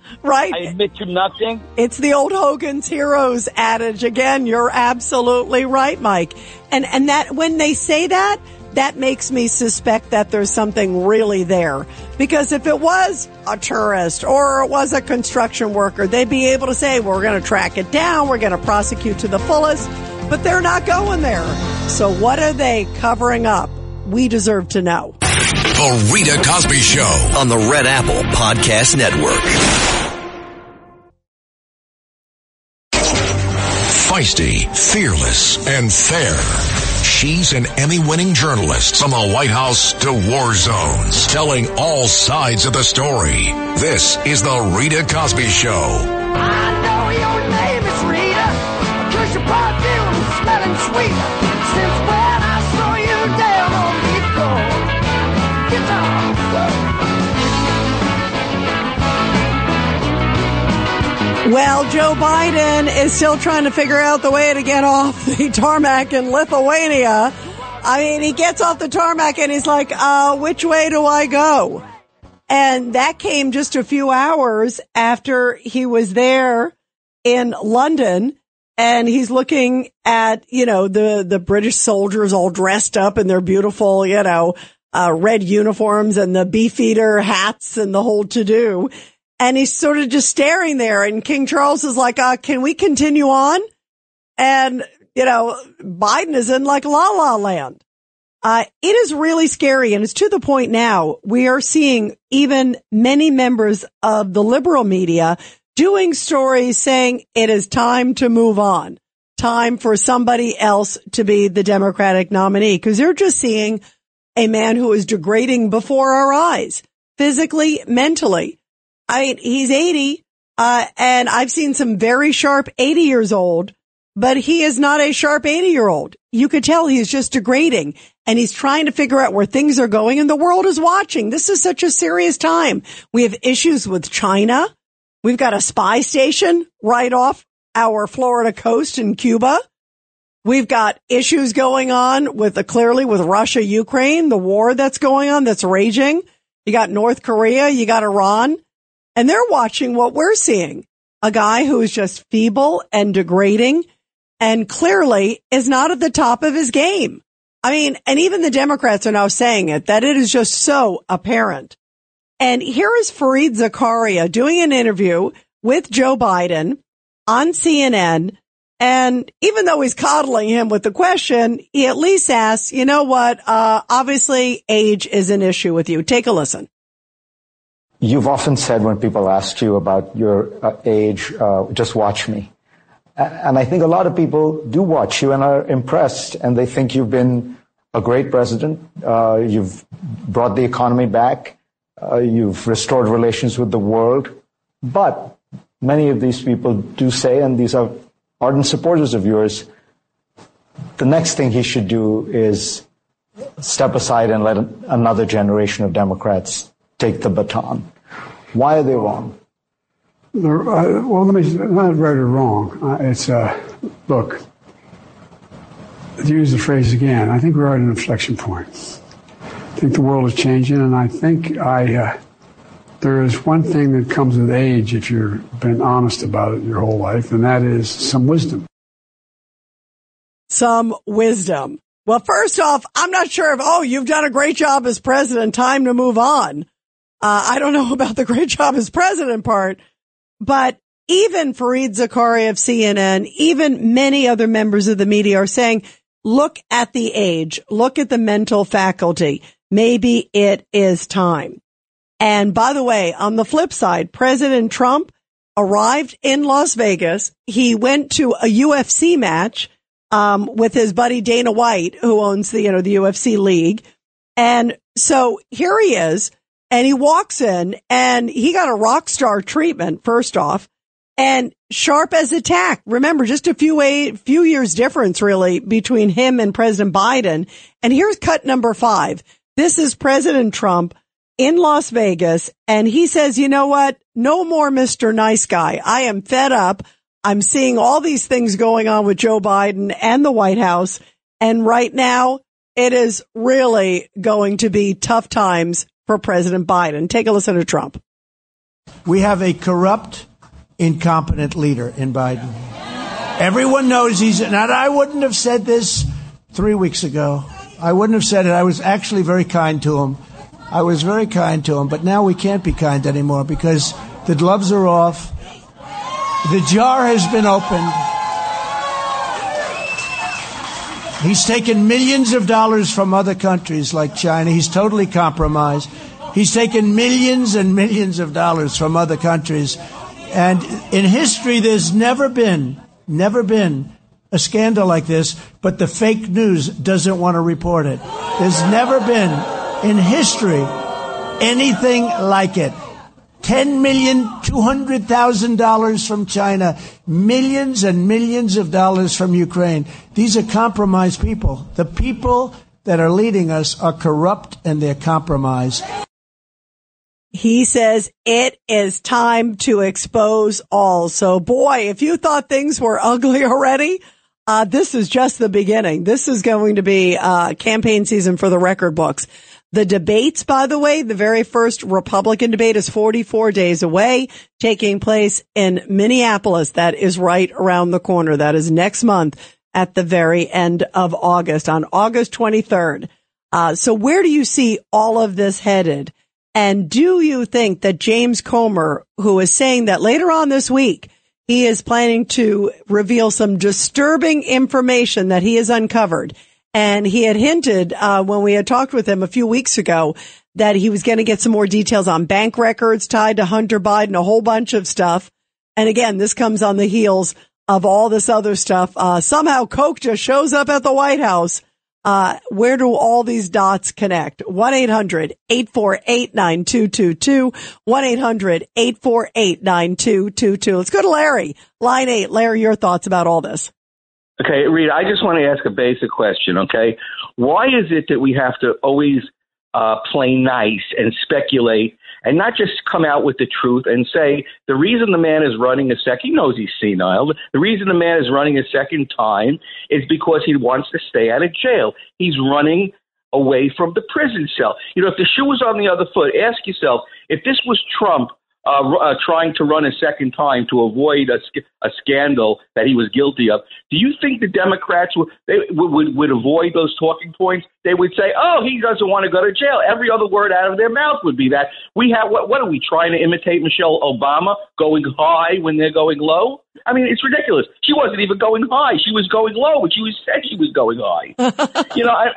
*laughs* Right. I admit to nothing. It's the old Hogan's Heroes adage again. You're absolutely right, Mike. And, and that, when they say that, that makes me suspect that there's something really there. Because if it was a tourist or it was a construction worker, they'd be able to say, we're going to track it down. We're going to prosecute to the fullest, but they're not going there. So what are they covering up? We deserve to know. The Rita Cosby Show on the Red Apple Podcast Network. Feisty, fearless, and fair. She's an Emmy winning journalist from the White House to war zones, telling all sides of the story. This is the Rita Cosby Show. I know your name is Rita, cause your perfume is smelling sweet. Well, Joe Biden is still trying to figure out the way to get off *laughs* the tarmac in Lithuania. I mean, he gets off the tarmac and he's like, uh, which way do I go? And that came just a few hours after he was there in London and he's looking at, you know, the, the British soldiers all dressed up in their beautiful, you know, uh, red uniforms and the beefeater hats and the whole to do. And he's sort of just staring there. And King Charles is like, uh, can we continue on? And, you know, Biden is in like la la land. Uh, it is really scary. And it's to the point now we are seeing even many members of the liberal media doing stories saying it is time to move on, time for somebody else to be the Democratic nominee. Cause they're just seeing a man who is degrading before our eyes, physically, mentally. I he's 80, uh, and I've seen some very sharp 80 years old, but he is not a sharp 80 year old. You could tell he's just degrading and he's trying to figure out where things are going and the world is watching. This is such a serious time. We have issues with China. We've got a spy station right off our Florida coast in Cuba. We've got issues going on with the, clearly with Russia, Ukraine, the war that's going on, that's raging. You got North Korea, you got Iran. And they're watching what we're seeing. A guy who is just feeble and degrading and clearly is not at the top of his game. I mean, and even the Democrats are now saying it, that it is just so apparent. And here is Fareed Zakaria doing an interview with Joe Biden on CNN. And even though he's coddling him with the question, he at least asks, you know what? Uh, obviously age is an issue with you. Take a listen. You've often said when people ask you about your uh, age, uh, just watch me. And I think a lot of people do watch you and are impressed and they think you've been a great president. Uh, you've brought the economy back. Uh, you've restored relations with the world. But many of these people do say, and these are ardent supporters of yours, the next thing he should do is step aside and let another generation of Democrats take the baton. Why are they wrong? Uh, well, let me not right or wrong. Uh, it's uh, look. To use the phrase again, I think we're at an inflection point. I think the world is changing, and I think I uh, there is one thing that comes with age if you've been honest about it your whole life, and that is some wisdom. Some wisdom. Well, first off, I'm not sure if, oh, you've done a great job as president, time to move on. Uh, I don't know *laughs* about the great job as president part, but even Fareed Zakaria of CNN, even many other members of the media are saying, look at the age, look at the mental faculty. Maybe it is time. And by the way, on the flip side, President Trump arrived in Las Vegas. He went to a UFC match, um, with his buddy Dana White, who owns the, you know, the UFC league. And so here he is and he walks in and he got a rock star treatment first off and sharp as a tack. Remember, just a few a few years difference really between him and President Biden. And here's cut number five. This is President Trump in Las Vegas. And he says, you know what? No more Mr. Nice Guy. I am fed up. I'm seeing all these things going on with Joe Biden and the White House. And right now it is really going to be tough times for President Biden. Take a listen to Trump. We have a corrupt, incompetent leader in Biden. Everyone knows he's, and I wouldn't have said this three weeks ago. I wouldn't have said it. I was actually very kind to him. I was very kind to him, but now we can't be kind anymore because the gloves are off. The jar has been opened. He's taken millions of dollars from other countries like China. He's totally compromised. He's taken millions and millions of dollars from other countries. And in history, there's never been, never been a scandal like this, but the fake news doesn't want to report it. There's never been in history anything like it. Ten million, two hundred thousand dollars from China, millions and millions of dollars from Ukraine. These are compromised people. The people that are leading us are corrupt and they're compromised. He says it is time to expose all. So boy, if you thought things were ugly already, uh, this is just the beginning. This is going to be uh, campaign season for the record books. The debates, by the way, the very first Republican debate is 44 days away, taking place in Minneapolis. That is right around the corner. That is next month at the very end of August, on August 23rd. Uh, so where do you see all of this headed? And do you think that James Comer, who is saying that later on this week, he is planning to reveal some disturbing information that he has uncovered. And he had hinted uh, when we had talked with him a few weeks ago that he was going to get some more details on bank records tied to Hunter Biden, a whole bunch of stuff. And again, this comes on the heels of all this other stuff. Uh, somehow Coke just shows up at the White House. Uh, where do all these dots connect? 1-800-848-9222. 1-800-848-9222. Let's go to Larry. Line eight. Larry, your thoughts about all this. Okay, Rita, I just want to ask a basic question, okay? Why is it that we have to always uh, play nice and speculate and not just come out with the truth and say the reason the man is running a second, he knows he's senile. The reason the man is running a second time is because he wants to stay out of jail. He's running away from the prison cell. You know, if the shoe was on the other foot, ask yourself if this was Trump uh, uh, trying to run a second time to avoid a, a scandal that he was guilty of. Do you think the Democrats would, they, would, would avoid those talking points? They would say, "Oh, he doesn't want to go to jail." Every other word out of their mouth would be that. We have what? What are we trying to imitate Michelle Obama, going high when they're going low? I mean, it's ridiculous. She wasn't even going high; she was going low, but she was said she was going high. *laughs* you know, I,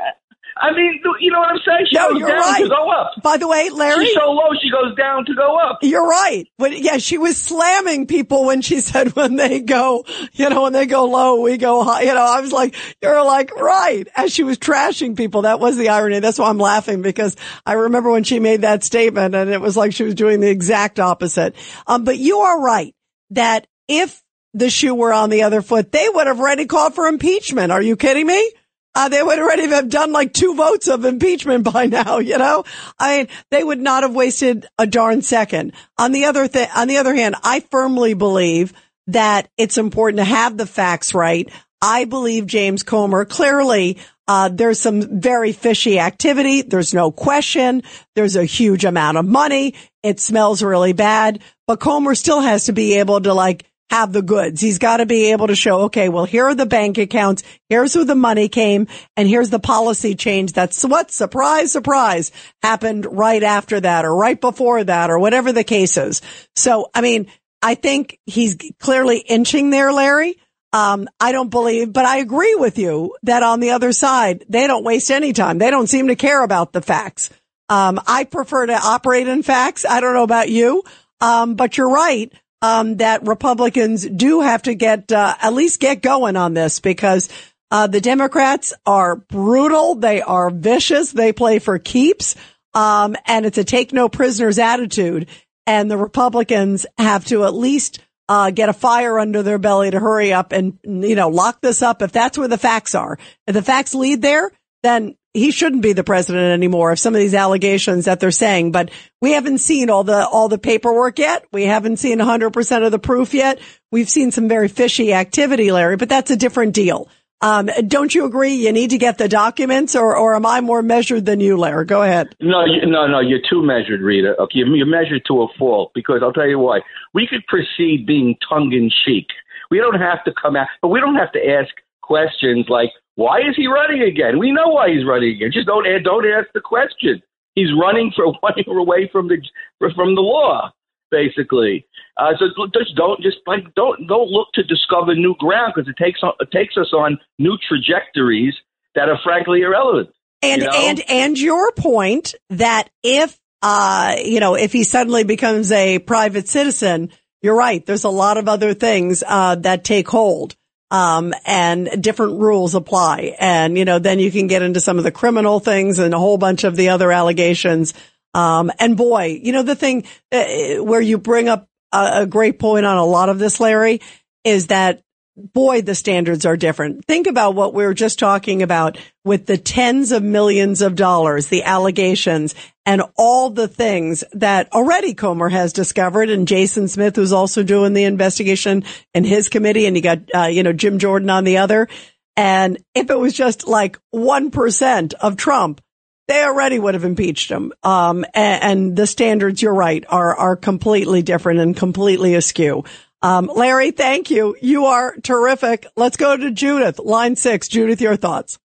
I mean, you know what I'm saying? She No, goes you're down right. to go up. By the way, Larry. She's so low, she goes down to go up. You're right. But yeah, she was slamming people when she *laughs* said when they go, you know, when they go low, we go high. You know, I was like, you're like, right. As she was trashing people. That was the irony. That's why I'm laughing because I remember when she made that statement and it was like she was doing the exact opposite. Um, but you are right that if the shoe were on the other foot, they would have already called for impeachment. Are you kidding me? Uh, they would already have done like two votes of impeachment by now, *laughs* you know? I mean, they would not have wasted a darn second. On the other thing, on the other hand, I firmly believe that it's important to have the facts right. I believe James Comer clearly, uh, there's some very fishy activity. There's no question. There's a huge amount of money. It smells really bad, but Comer still has to be able to like have the goods. He's got to be able to show, okay, well, here are the bank accounts. Here's who the money came and here's the policy change. That's what surprise, surprise happened right after that or right before that or whatever the case is. So, I mean, I think he's clearly inching there, Larry. Um, I don't believe, but I agree with you that on the other side, they don't waste any time. They don't seem to care about the facts. Um, I prefer to operate in facts. I don't know about you. Um, but you're right um, that Republicans do have to get uh, at least get going on this because uh, the Democrats are brutal, they are vicious, they play for keeps, um, and it's a take no prisoners attitude. And the Republicans have to at least uh, get a fire under their belly to hurry up and you know lock this up if that's where the facts are. If the facts lead there, then he shouldn't be the president anymore if some of these allegations that they're saying, but we haven't seen all the, all the paperwork yet. We haven't seen 100% of the proof yet. We've seen some very fishy activity, Larry, but that's a different deal. Um, don't you agree? You need to get the documents or, or am I more measured than you, Larry? Go ahead. No, you, no, no. You're too measured, Rita. Okay, you're measured to a fault because I'll tell you why. We could proceed being tongue in cheek. We don't have to come out, but we don't have to ask questions like, "Why is he running again?" We know why he's running again. Just don't don't ask the question. He's running for *laughs* running away from the from the law, basically. Uh, so just don't just like don't don't look to discover new ground because it takes on, it takes us on new trajectories that are frankly irrelevant. And you know? and and your point that if uh you know if he suddenly becomes a private citizen, you're right. There's a lot of other things uh that take hold. Um, and different rules apply. And, you know, then you can get into some of the criminal things and a whole bunch of the other allegations. Um, and boy, you know, the thing uh, where you bring up a, a great point on a lot of this, Larry, is that boy, the standards are different. Think about what we were just talking about with the tens of millions of dollars, the allegations and all the things that already Comer has discovered and Jason Smith, who's also doing the investigation in his committee. And you got, uh, you know, Jim Jordan on the other. And if it was just like 1% of Trump, they already would have impeached him. Um, and, and, the standards, you're right, are, are completely different and completely askew. Um, Larry, thank you. You are terrific. Let's go to Judith, line six. Judith, your thoughts.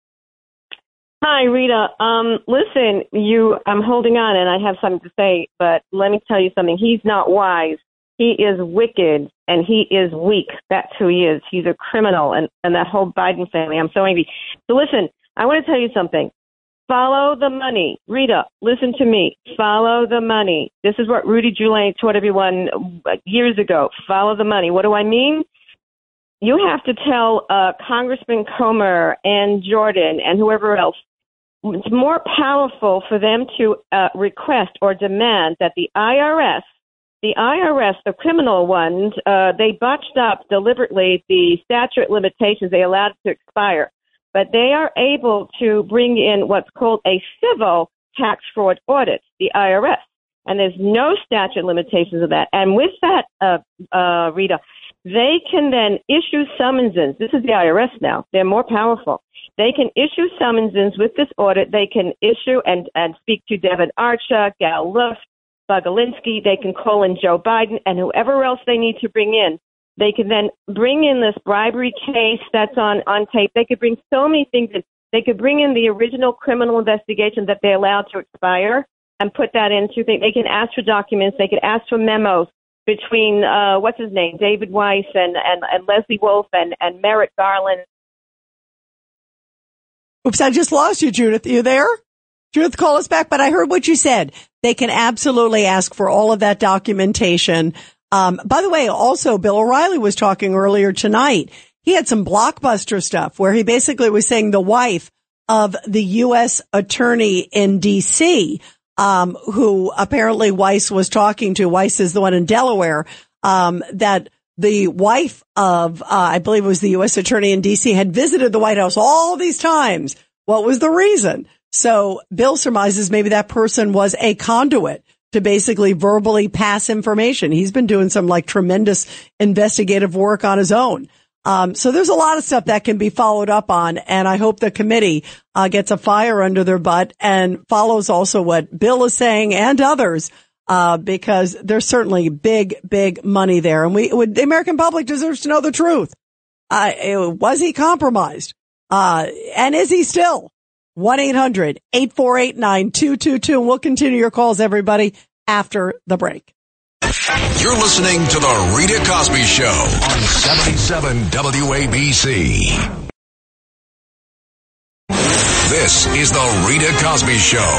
Hi, Rita. Um, listen, you, I'm holding on and I have something to say, but let me tell you something. He's not wise. He is wicked and he is weak. That's who he is. He's a criminal and, and that whole Biden family. I'm so angry. So listen, I want to tell you something. Follow the money. Rita, listen to me. Follow the money. This is what Rudy Giuliani taught everyone uh, years ago. Follow the money. What do I mean? You have to tell uh, Congressman Comer and Jordan and whoever else it's more powerful for them to uh, request or demand that the IRS, the IRS, the criminal ones, uh, they botched up deliberately the statute limitations. They allowed it to expire but they are able to bring in what's called a civil tax fraud audit, the IRS. And there's no statute limitations of that. And with that, uh, uh, Rita, they can then issue summonses. This is the IRS now. They're more powerful. They can issue summonses with this audit. They can issue and, and speak to Devon Archer, Gal Luft, Bobulinski. They can call in Joe Biden and whoever else they need to bring in they could then bring in this bribery case that's on, on tape. They could bring so many things in. They could bring in the original criminal investigation that they allowed to expire and put that into things. They can ask for documents. They could ask for memos between, uh, what's his name, David Weiss and, and, and Lesley Wolf and, and Merrick Garland. Oops, I just lost you, Judith. Are you there? Judith, call us back. But I heard what you said. They can absolutely ask for all of that documentation. Um, by the way, also Bill O'Reilly was talking earlier tonight. He had some blockbuster stuff where he basically was saying the wife of the U.S. attorney in D.C., um, who apparently Weiss was talking to. Weiss is the one in Delaware. Um, that the wife of, uh, I believe it was the U.S. attorney in D.C. had visited the White House all these times. What was the reason? So Bill surmises maybe that person was a conduit to basically verbally pass information. He's been doing some like tremendous investigative work on his own. Um, so there's a lot of stuff that can be followed up on, and I hope the committee uh, gets a fire under their butt and follows also what Bill is saying and others, uh, because there's certainly big, big money there, and we, the American public deserves to know the truth. Uh, was he compromised? Uh, and is he still? 1-800-848-9222. And we'll continue your calls, everybody, after the break. You're listening to the Rita Cosby Show on 77 WABC. This is the Rita Cosby Show.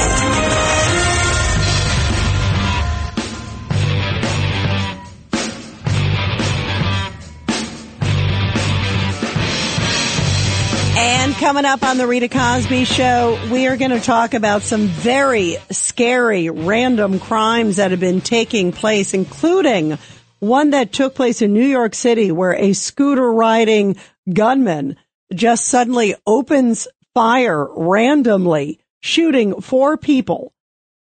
And coming up on the Rita Cosby show, we are going to talk about some very scary random crimes that have been taking place, including one that took place in New York City where a scooter riding gunman just suddenly opens fire randomly, shooting four people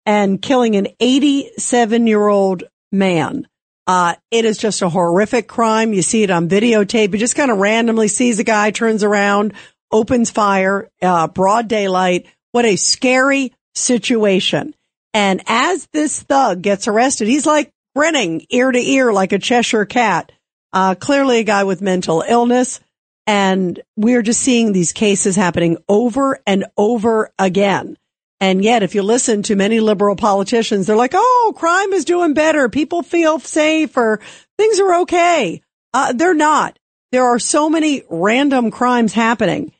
and killing an 87 year old man. Uh, it is just a horrific crime. You see it on videotape. You just kind of randomly sees a guy, turns around, opens fire, uh, broad daylight. What a scary situation. And as this thug gets arrested, he's like grinning ear to ear like a Cheshire cat. Uh, clearly a guy with mental illness. And we're just seeing these cases happening over and over again. And yet, if you listen to many liberal politicians, they're like, oh, crime is doing better. People feel safe or things are okay. Uh, they're not. There are so many random crimes happening.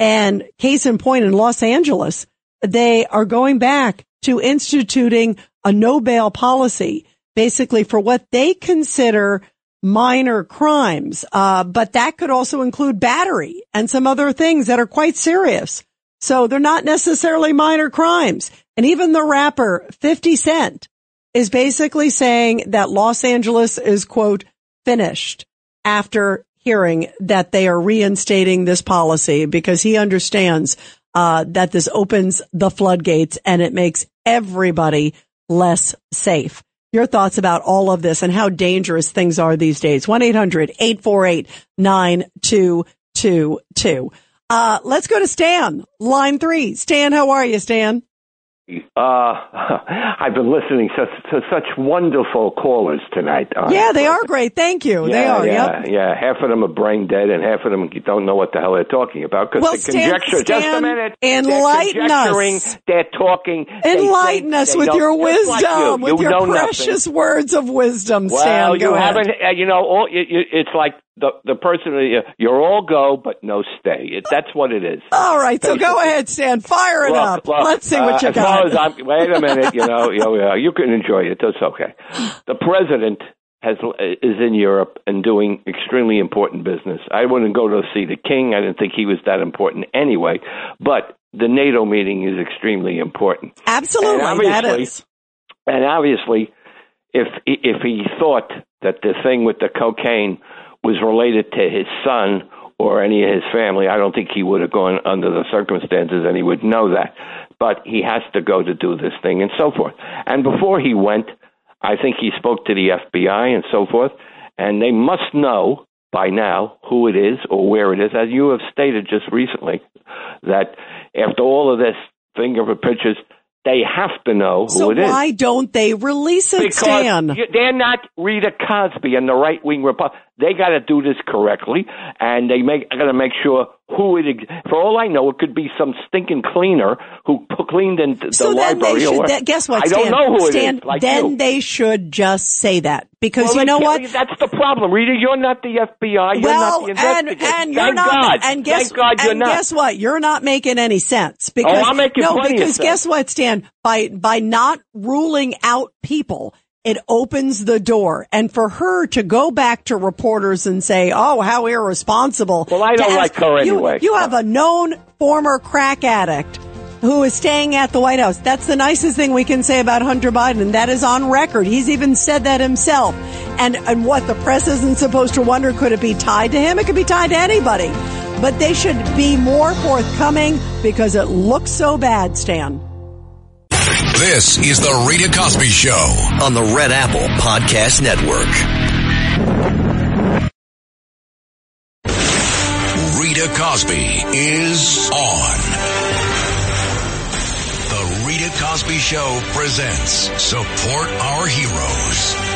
And case in point in Los Angeles, they are going back to instituting a no bail policy, basically for what they consider minor crimes. Uh, but that could also include battery and some other things that are quite serious. So they're not necessarily minor crimes. And even the rapper 50 Cent is basically saying that Los Angeles is quote finished after hearing that they are reinstating this policy because he understands uh, that this opens the floodgates and it makes everybody less safe. Your thoughts about all of this and how dangerous things are these days. 1-800-848-9222. Uh, let's go to Stan, line three. Stan, how are you, Stan? Uh, *laughs* I've been listening to, to such wonderful callers tonight. Uh, yeah, they are great. Thank you. yeah, they are. Yeah, Yep. yeah. Half of them are brain dead, and half of them don't know what the hell they're talking about because Well, the Stan- conjecture. just a minute. enlighten they're us. They're talking. they Enlighten think us they with your just like wisdom, you. with your know nothing. precious words of wisdom, Well, Stan. you ahead. haven't. Uh, you know, all, you, you, it's like the the person. uh, You're all go, but no stay. It, that's what it is. All right, so go ahead, Stan. Fire it Look, up. look, Let's see what uh, you got. As I'm, wait a minute, you know, you, know, you can enjoy it. That's okay. The president has is in Europe and doing extremely important business. I wouldn't go to see the king. I didn't think he was that important anyway. But the NATO meeting is extremely important. Absolutely, And that is. And obviously, if if he thought that the thing with the cocaine was related to his son or any of his family, I don't think he would have gone under the circumstances, and he would know that. But he has to go to do this thing and so forth. And before he went, I think he spoke to the FBI and so forth, and they must know by now who it is or where it is, as you have stated just recently, that after all of this fingerprint pictures, they have to know who So it is why don't they release it, because Stan? you- they're not Rita Cosby and the right wing Republic. They got to do this correctly, and they make got to make sure who it. For all I know, it could be some stinking cleaner who *laughs* cleaned in th- the so then library. they or should. that- guess what, I Stan? don't know who it is. Like then you. they should just say that because Well, you know what? That's the problem, Rita. You're not the FBI. You're well, not the and investigator. and you're Thank not. God. And guess Thank God you're and not. Oh, guess what? You're not making any sense oh, because I'm making no, plenty of because guess what, Stan? By by not ruling out people. It opens the door, and for her to go back to reporters and say, "Oh, how irresponsible!" Well, I don't like her you- anyway. You have a known former crack addict who is staying at the White House. That's the nicest thing we can say about Hunter Biden, that is on record. He's even said that himself. And and what the press isn't supposed to wonder could it be tied to him? It could be tied to anybody. But they should be more forthcoming because it looks so bad, Stan. This is the Rita Cosby Show. on the Red Apple Podcast Network. Rita Cosby is on. The Rita Cosby Show presents Support Our Heroes.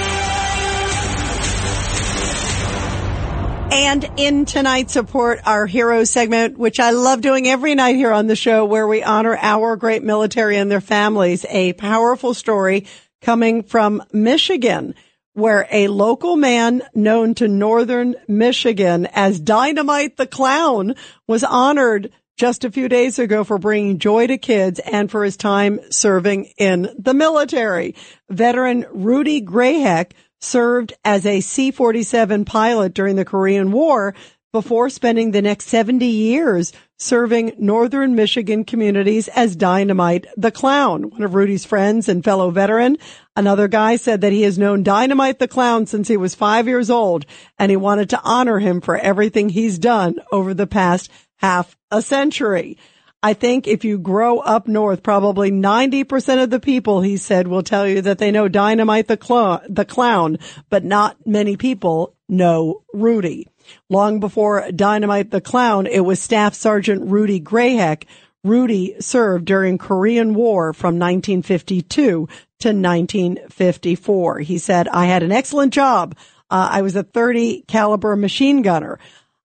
And in tonight's support our heroes segment, which I love doing every night here on the show, where we honor our great military and their families, a powerful story coming from Michigan, where a local man known to northern Michigan as Dynamite the Clown was honored just a few days ago for bringing joy to kids and for his time serving in the military. Veteran Rudy Grayheck served as a C-47 pilot during the Korean War before spending the next 70 years serving northern Michigan communities as Dynamite the Clown. One of Rudy's friends and fellow veteran, another guy said that he has known Dynamite the Clown since he was five years old and he wanted to honor him for everything he's done over the past half a century. I think if you grow up north, probably 90% of the people, he said, will tell you that they know Dynamite the, cl- the clown, but not many people know Rudy. Long before Dynamite the clown, it was Staff Sergeant Rudy Grayheck. Rudy served during Korean War from 1952 to 1954. He said, I had an excellent job. Uh, I was a 30 caliber machine gunner.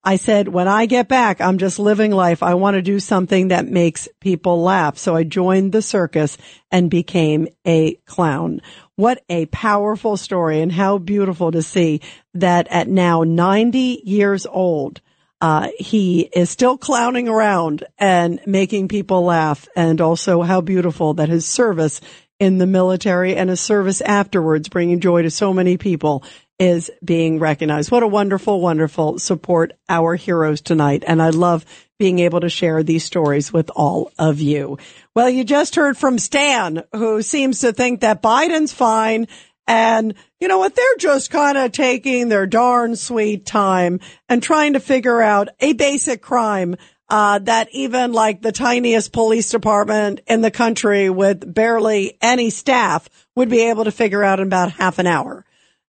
I said, when I get back, I'm just living life. I want to do something that makes people laugh. So I joined the circus and became a clown. What a powerful story and how beautiful to see that at now 90 years old, uh, he is still clowning around and making people laugh. And also how beautiful that his service in the military and his service afterwards, bringing joy to so many people is being recognized. What a wonderful, wonderful support our heroes tonight. And I love being able to share these stories with all of you. Well, you just heard from Stan, who seems to think that Biden's fine And you know what? They're just kind of taking their darn sweet time and trying to figure out a basic crime uh, that even like the tiniest police department in the country with barely any staff would be able to figure out in about half an hour.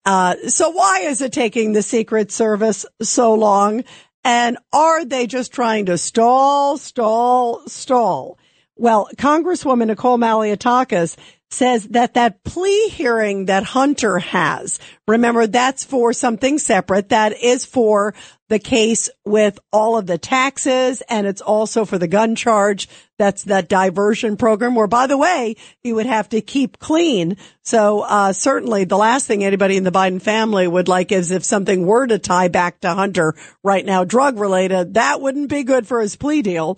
Uh, so why is it taking the Secret Service so long? And are they just trying to stall, stall, stall? Well, Congresswoman Nicole Malliotakis says that that plea hearing that Hunter has, remember that's for something separate. That is for the case with all of the taxes and it's also for the gun charge. That's that diversion program where, by the way, he would have to keep clean. So, uh, certainly the last thing anybody in the Biden family would like is if something were to tie back to Hunter right now, drug related, that wouldn't be good for his plea deal.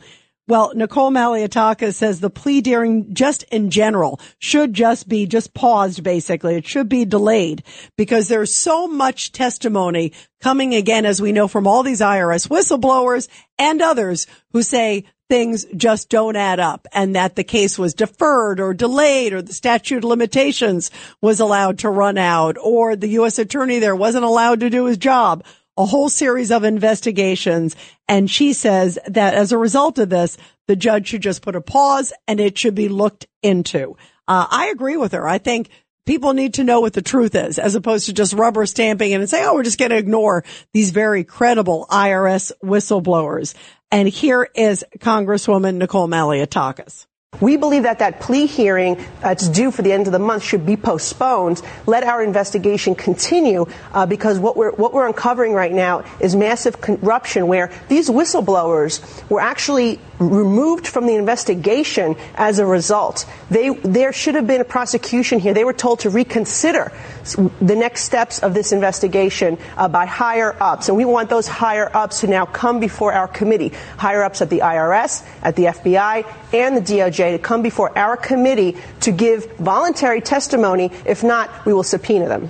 Well, Nicole Malliotakis says the plea hearing just in general should just be just paused basically. It should be delayed because there's so much testimony coming again, as we know from all these IRS whistleblowers and others who say things just don't add up and that the case was deferred or delayed or the statute of limitations was allowed to run out or the U.S. attorney there wasn't allowed to do his job a whole series of investigations. And she says that as a result of this, the judge should just put a pause and it should be looked into. Uh, I agree with her. I think people need to know what the truth is as opposed to just rubber stamping and say, oh, we're just going to ignore these very credible IRS whistleblowers. And here is Congresswoman Nicole Malliotakis. We believe that that plea hearing that's due for the end of the month should be postponed. Let our investigation continue uh, because what we're what we're uncovering right now is massive corruption where these whistleblowers were actually removed from the investigation as a result. They, there should have been a prosecution here. They were told to reconsider the next steps of this investigation uh, by higher ups. And we want those higher ups to now come before our committee, higher ups at the IRS, at the FBI, and the DOJ to come before our committee to give voluntary testimony. If not, we will subpoena them.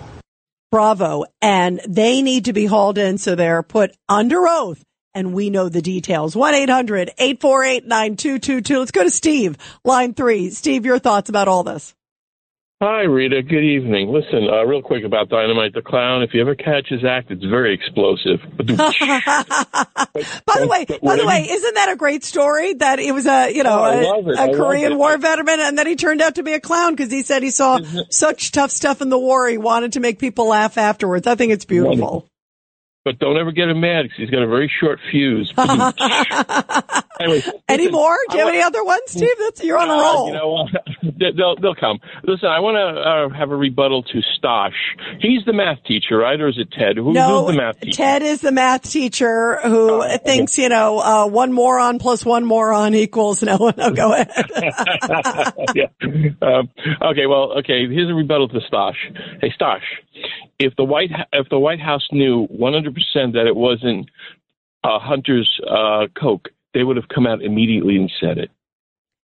Bravo. And they need to be hauled in so they're put under oath and we know the details. 1-800-848-9222. Let's go to Steve, line three. Steve, your thoughts about all this. Hi, Rita. Good evening. Listen, uh, real quick about Dynamite the Clown. If you ever catch his act, it's very explosive. *laughs* by the way, by the way, isn't that a great story? That it was a you know oh, a, a Korean War veteran, and then he turned out to be a clown because he said he saw such tough stuff in the war. He wanted to make people laugh afterwards. I think it's beautiful. But don't ever get him mad because he's got a very short fuse. *laughs* *laughs* anyway, any more? Do you have any other ones, Steve? That's you're on a roll. Uh, you know, *laughs* they'll they'll come. Listen, I want to uh, have a rebuttal to Stosh. He's the math teacher, right, or is it Ted? Who, no, who's the math teacher? Ted is the math teacher who oh, thinks you know uh, one moron plus one moron equals *laughs* no. No, go ahead. *laughs* yeah. Um, okay. Well. Okay. Here's a rebuttal to Stosh. Hey, Stosh if the White if the White House knew 100 percent that it wasn't uh, Hunter's uh, coke, they would have come out immediately and said it.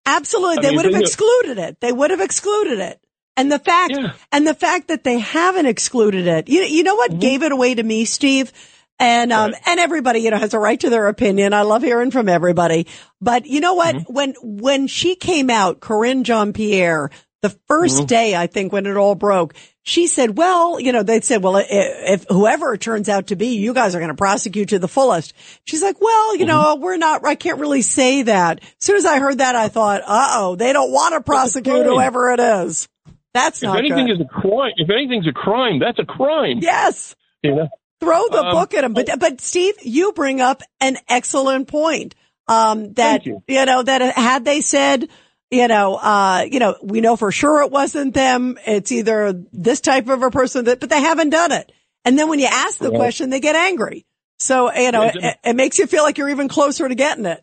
Absolutely, I they mean, would have excluded it. They would have excluded it. And the fact yeah. and the fact that they haven't excluded it, you you know what mm-hmm. gave it away to me, Steve. And um right. and everybody, you know, has a right to their opinion. I love hearing from everybody. But you know what? Mm-hmm. When when she came out, Karine Jean Pierre, the 1st mm-hmm. day, I think, when it all broke, she said, well, you know, they said, well, if, if whoever it turns out to be, you guys are going to prosecute to the fullest. She's like, well, you mm-hmm. know, we're not, I can't really say that. As soon as I heard that, I thought, uh oh, they don't want to prosecute whoever it is. That's if not anything good. is a crime, if anything's a crime, that's a crime. Yes. You know? Throw the um, book at him. But, but Steve, you bring up an excellent point. Um, that, you. you know, that had they said, you know, uh, you know, we know for sure it wasn't them. It's either this type of a person that, but they haven't done it. And then when you ask the question, they get angry. So, you know, it, it, makes you feel like you're even closer to getting it.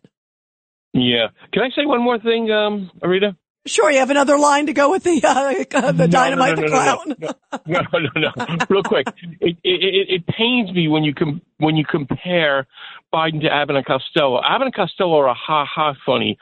Yeah. Can I say one more thing, um, Arita? Sure, you have another line to go with the uh, the dynamite no, no, no, the clown. No, no, no, no, *laughs* Real quick, it, it, it pains me when you com- when you compare Biden to Abbott and Costello. Abbott and Costello are a ha ha funny.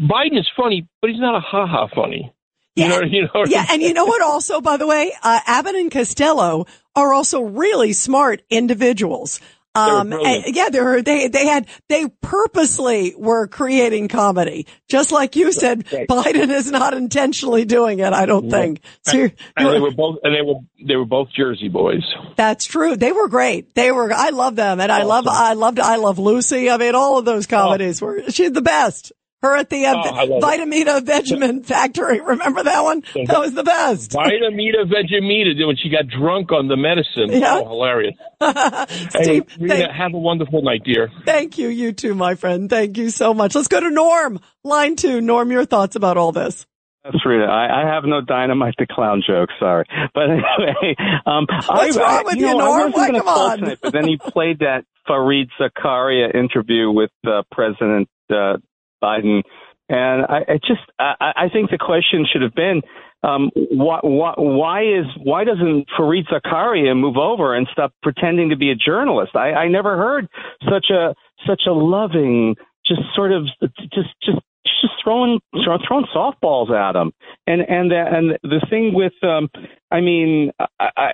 Biden is funny, but he's not a ha ha funny. Yeah, *laughs* you know, you know yeah, and you know what? Also, by the way, uh, Abbott and Costello are also really smart individuals. Um, yeah, they were, they, they had, they purposely were creating comedy. Just like you said, Right. Biden is not intentionally doing it, I don't think. So and they were both and they were they were both Jersey boys. that's true. They were great. They were, I love them. And I love, I loved, I love Lucy. I mean, all of those comedies were, she's the best. Her at the uh, Oh, I love it. Vitameatavegamin Factory. Remember that one? That was the best. Vitamita Vegemita when she got drunk on the medicine. Yeah. Oh, hilarious. *laughs* Hey, Steve, Rita, thank- have a wonderful night, dear. Thank you. You too, my friend. Thank you so much. Let's go to Norm. Line two. Norm, your thoughts about all this. That's Rita. I, I have no dynamite to clown joke. Sorry, but anyway, um, What's I, wrong I, with you you, know, Norm? I wasn't Why, going to come call on. tonight, but then he played that Fareed Zakaria interview with uh, President uh, Biden, and I, I just I, I think the question should have been. Um, why, why, why is why doesn't Fareed Zakaria move over and stop pretending to be a journalist? I, I never heard such a such a loving, just sort of just just just throwing throw- throwing softballs at him. And and the, and the thing with um, I mean, I, I,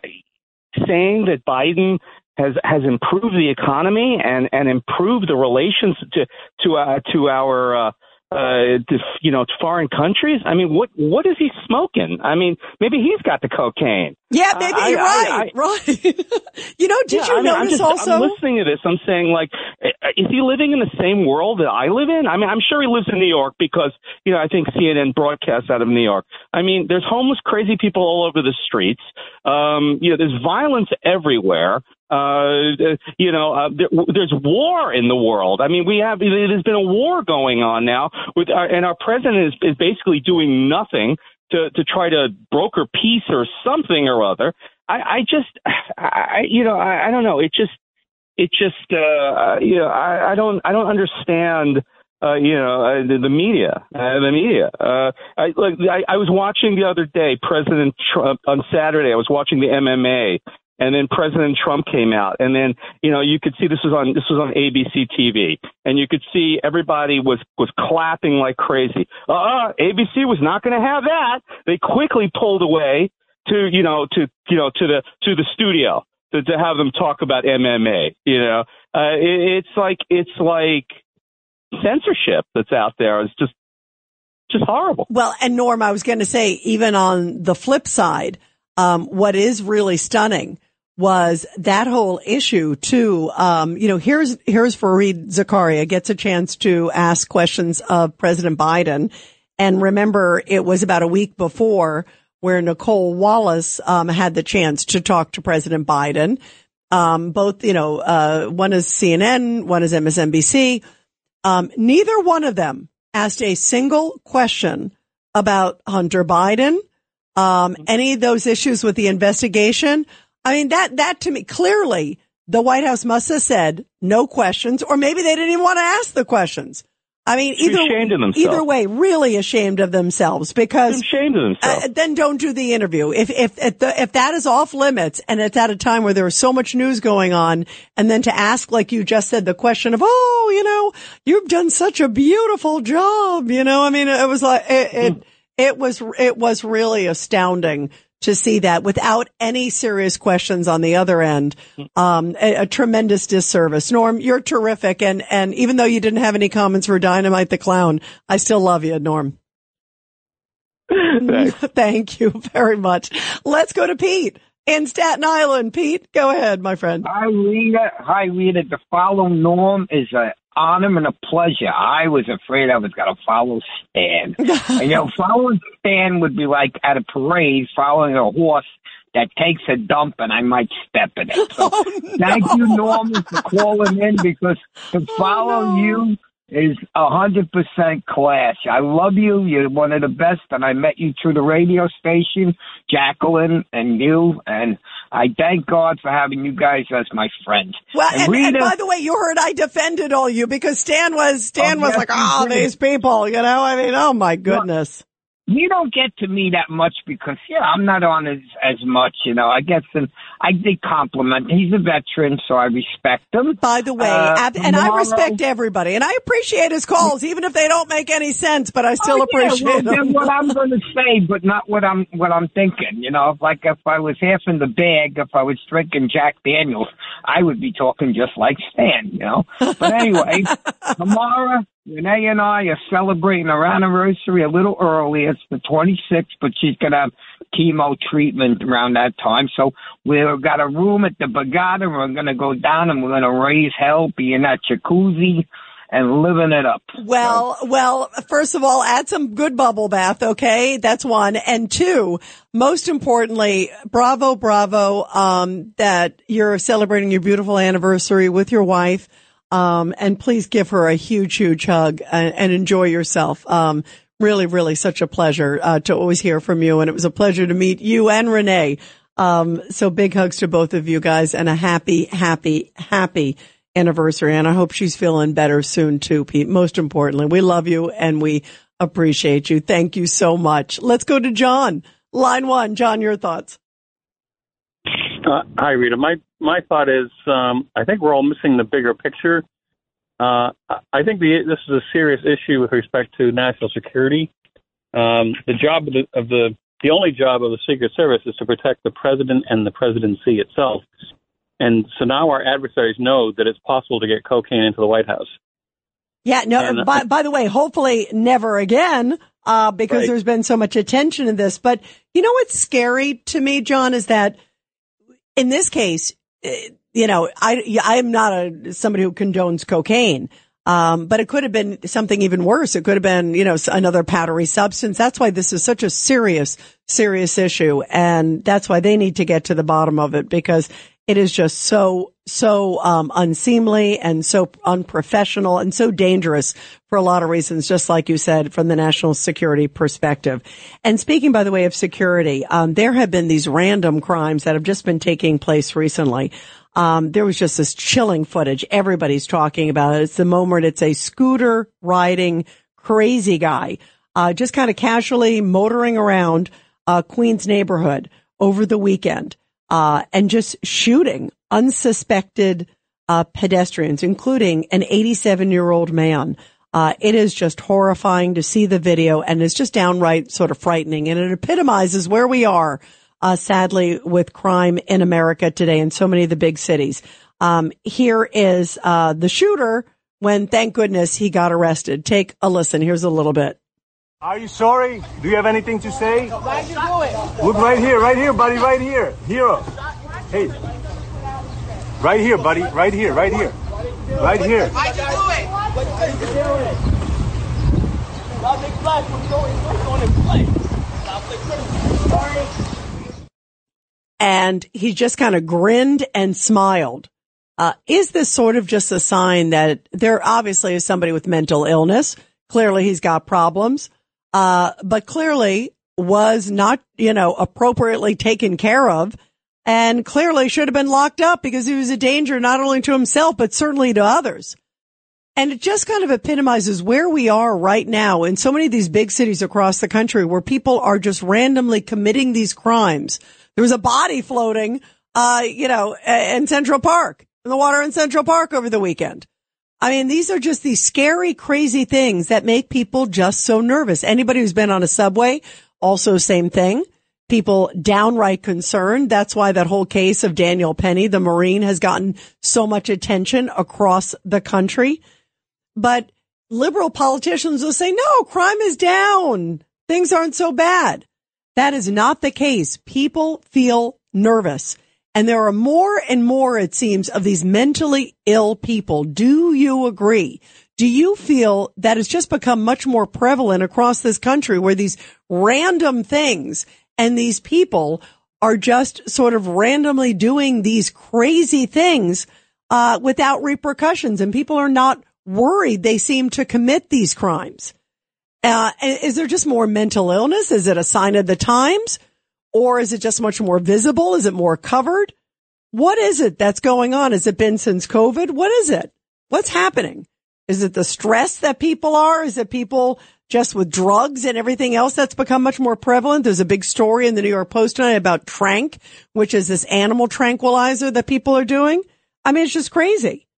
saying that Biden has has improved the economy and and improved the relations to to uh, to our uh, uh, to, you know to foreign countries. I mean, what what is he smoking? I mean, maybe he's got the cocaine. Yeah, maybe I- you're I- right. right. *laughs* you know, did Yeah, you I mean, I'm notice just, also? I'm listening to this. I'm saying, like, uh, is he living in the same world that I live in? I mean, I'm sure he lives in New York because, you know, I think CNN broadcasts out of New York. I mean, there's homeless, crazy people all over the streets. Um, you know, there's violence everywhere. Uh, you know, uh, there, there's war in the world. I mean, we have there's been a war going on now with, our, and our president is, is basically doing nothing to to try to broker peace or something or other. I, I just, *sighs* I, you know, I, I don't know. It just, it just, uh, you know, I, I don't, I don't understand. Uh, you know, uh, the, the media, uh, the media. Uh, I, like, I, I was watching the other day, President Trump on Saturday. I was watching the MMA, and then President Trump came out, and then you know you could see this was on this was on ABC TV, and you could see everybody was was clapping like crazy. Uh, ABC was not going to have that. They quickly pulled away to you know to you know to the to the studio to, to have them talk about MMA. You know, uh, it, it's like it's like censorship that's out there. It's just just horrible. Well, and Norm, I was going to say, even on the flip side, um, what is really stunning was that whole issue too. Um, you know, here's, here's Fareed Zakaria gets a chance to ask questions of President Biden. And remember, it was about a week before where Nicolle Wallace, um, had the chance to talk to President Biden. Um, both, you know, uh, one is CNN, one is MSNBC. Um, neither one of them asked a single question about Hunter Biden, um, any of those issues with the investigation. I mean, that, that to me, clearly the White House must have said no questions, or maybe they didn't even want to ask the questions. I mean, either, ashamed of themselves. either way, really ashamed of themselves because ashamed of themselves. uh, then don't do the interview. If if if, the, if that is off limits and it's at a time where there is so much news going on, and then to ask, like you just said, the question of, oh, you know, you've done such a beautiful job. You know, I mean, it was like it it, it was it was really astounding to see that without any serious questions on the other end. Um, a, a tremendous disservice. Norm, you're terrific, and and even though you didn't have any comments for Dynamite the Clown, I still love you, Norm. *laughs* Thank you very much. Let's go to Pete in Staten Island. Pete, go ahead, my friend. Hi, Rita. Hi, Rita. To follow Norm is an honor and a pleasure. I was afraid I was going to follow Stan. *laughs* you know, following Stan would be like at a parade following a horse that takes a dump and I might step in it. *laughs* So oh, thank you, Norman, for calling in because to oh, follow you is a hundred percent class. I love you. You're one of the best, and I met you through the radio station, Jacqueline and you, and I thank God for having you guys as my friends. Well, and, and Rita, by the way, you heard I defended all you because Stan was Stan Oh, was yes, like, oh, these people, you know. I mean, oh my goodness. We don't get to me that much because yeah, I'm not on as as much, you know. I guess and I did compliment. He's a veteran, so I respect him. By the way, Uh, ab- and I respect everybody, and I appreciate his calls, even if they don't make any sense. But I still Oh, yeah, appreciate well, them. what I'm *laughs* going to say, but not what I'm what I'm thinking. You know, like if I was half in the bag, if I was drinking Jack Daniels, I would be talking just like Stan. You know. But anyway, *laughs* tomorrow Renee and I are celebrating our anniversary a little early. It's the 26th, but she's going to have chemo treatment around that time. So we've got a room at the and We're going to go down and we're going to raise hell, be in that jacuzzi and living it up. Well, well, first of all, add some good bubble bath, okay? That's one. And two, most importantly, bravo, bravo, um, that you're celebrating your beautiful anniversary with your wife. Um, and please give her a huge, huge hug and, and enjoy yourself. Um, really, really such a pleasure, uh, to always hear from you. And it was a pleasure to meet you and Renee. Um, so big hugs to both of you guys and a happy, happy, happy anniversary. And I hope she's feeling better soon too, Pete. Most importantly, we love you and we appreciate you. Thank you so much. Let's go to John. Line one. John, your thoughts. Uh, hi, Rita. My my thought is, um, I think we're all missing the bigger picture. Uh, I- think the, this is a serious issue with respect to national security. Um, the job of the, of the the only job of the Secret Service is to protect the president and the presidency itself. And so now our adversaries know that it's possible to get cocaine into the White House. Yeah, no, And, uh, by, by the way, hopefully never again, uh, because Right. there's been so much attention to this. But you know what's scary to me, John, is that in this case, eh, you know, I, I'm not a, somebody who condones cocaine. Um, but it could have been something even worse. It could have been, you know, another powdery substance. That's why this is such a serious, serious issue. And that's why they need to get to the bottom of it because it is just so, so, um, unseemly and so unprofessional and so dangerous for a lot of reasons, just like you said, from the national security perspective. And speaking, by the way, of security, um, there have been these random crimes that have just been taking place recently. Um, there was just this chilling footage. Everybody's talking about it. It's the moment it's a scooter riding crazy guy, uh, just kind of casually motoring around, uh, Queens neighborhood over the weekend, uh, and just shooting unsuspected, uh, pedestrians, including an 87 year old man. Uh, it is just horrifying to see the video and it's just downright sort of frightening and it epitomizes where we are uh, sadly, with crime in America today in so many of the big cities. Um, here is uh, the shooter when, thank goodness, he got arrested. Take a listen. Here's a little bit. Are you sorry? Do you have anything to say? Why'd you do it? Look right here, right here, buddy, right here. Hero. Hey. Right here, buddy. Right here, right here. Right here. Why'd you do it? Why'd you do it? Y'all make flash when you go play. Stop the Sorry. and he just kind of grinned and smiled. Uh, is this sort of just a sign that there obviously is somebody with mental illness? Clearly he's got problems, uh, but clearly was not, you know, appropriately taken care of and clearly should have been locked up because he was a danger not only to himself, but certainly to others. And it just kind of epitomizes where we are right now in so many of these big cities across the country where people are just randomly committing these crimes. There was a body floating, uh, you know, in Central Park, in the water in Central Park over the weekend. I mean, these are just these scary, crazy things that make people just so nervous. Anybody who's been on a subway, also same thing. People downright concerned. That's why that whole case of Daniel Penny, the Marine, has gotten so much attention across the country. But liberal politicians will say, no, crime is down. Things aren't so bad. That is not the case. People feel nervous. And there are more and more, it seems, of these mentally ill people. Do you agree? Do you feel that it's just become much more prevalent across this country where these random things and these people are just sort of randomly doing these crazy things uh, without repercussions and people are not worried they seem to commit these crimes? Uh, is there just more mental illness? Is it a sign of the times? Or is it just much more visible? Is it more covered? What is it that's going on? Has it been since COVID? What is it? What's happening? Is it the stress that people are? Is it people just with drugs and everything else that's become much more prevalent. There's a big story in the New York Post tonight about Tranq, which is this animal tranquilizer that people are doing. I mean, it's just crazy.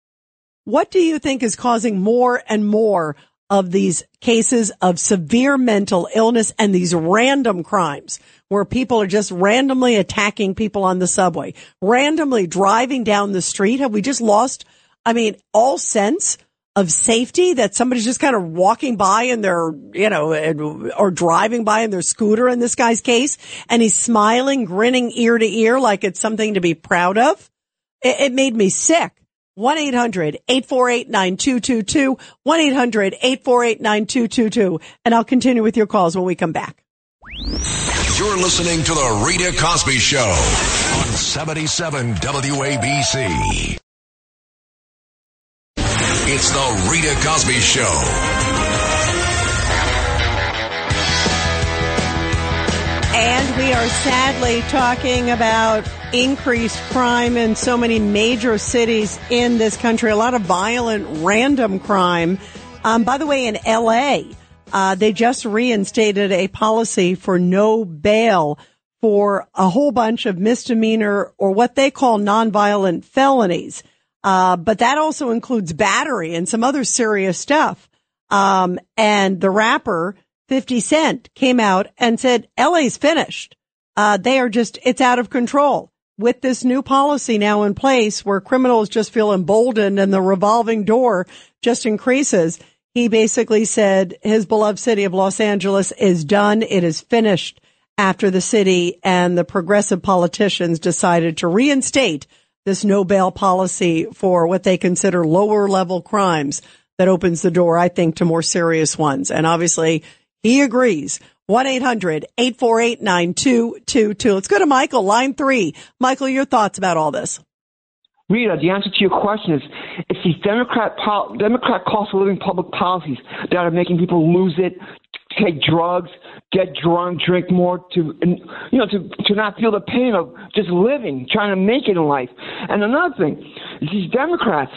What do you think is causing more and more of these cases of severe mental illness and these random crimes where people are just randomly attacking people on the subway, randomly driving down the street? Have we just lost, I mean, all sense of safety that somebody's just kind of walking by in their, you know, or driving by in their scooter in this guy's case and he's smiling, grinning ear to ear like it's something to be proud of? It, it made me sick. 1-800-848-9222, 1-800-848-9222. And I'll continue with your calls when we come back. You're listening to the Rita Cosby Show on 77 WABC. It's the Rita Cosby Show. And we are sadly talking about increased crime in so many major cities in this country. A lot of violent, random crime. Um, by the way, in LA, uh, they just reinstated a policy for no bail for a whole bunch of misdemeanor or what they call nonviolent felonies. Uh, but that also includes battery and some other serious stuff. Um, and the rapper 50 Cent came out and said, LA's finished. Uh, they are just, it's out of control. With this new policy now in place where criminals just feel emboldened and the revolving door just increases, he basically said his beloved city of Los Angeles is done. It is finished after the city and the progressive politicians decided to reinstate this no bail policy for what they consider lower level crimes that opens the door, I think, to more serious ones. And obviously he agrees. 1-800-848-9222. Let's go to Michael, line three. Michael, your thoughts about all this. Rita, the answer to your question is it's these Democrat pol- Democrat cost of living public policies that are making people lose it, take drugs, get drunk, drink more to, and, you know, to to not feel the pain of just living, trying to make it in life. And another thing, these Democrats,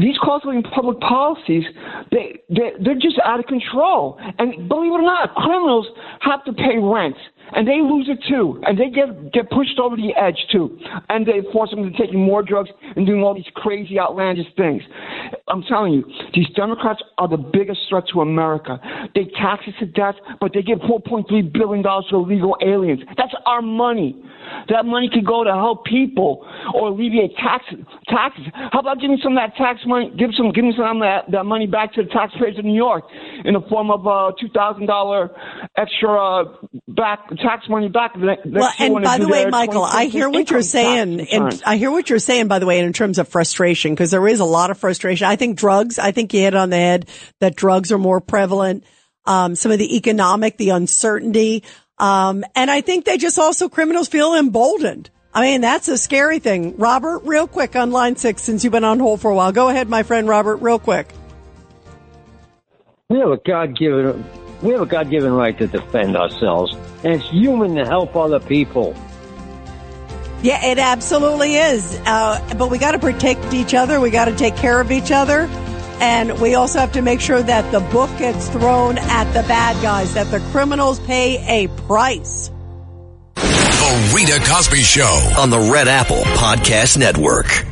these cost of living public policies, they they they're just out of control. And believe it or not, criminals have to pay rent and they lose it too, and they get get pushed over the edge too, and they force them to taking more drugs and doing all these crazy, outlandish things. I'm telling you, these Democrats are the biggest threat to America. They tax us to death, but they give 4.3 billion dollars to illegal aliens. That's our money. That money could go to help people or alleviate taxes. Taxes. How about giving some of that tax money? Give some, give some of that, that money back to the taxpayers of New York in the form of a two thousand dollar extra uh, back tax money back. Next well, and by the way, Michael, I hear what you're saying, and I hear what you're saying. By the way, in terms of frustration, because there is a lot of frustration. I think drugs. I think you hit on the head that drugs are more prevalent. Um, some of the economic, the uncertainty. Um, and I think they just also criminals feel emboldened. I mean, that's a scary thing. Robert, real quick on line six, since you've been on hold for a while. Go ahead, my friend Robert, real quick. We have a God given we have a God given right to defend ourselves, and it's human to help other people. Yeah, it absolutely is. Uh, but we got to protect each other. We got to take care of each other. And we also have to make sure that the book gets thrown at the bad guys, that the criminals pay a price. The Rita Cosby Show on the Red Apple Podcast Network.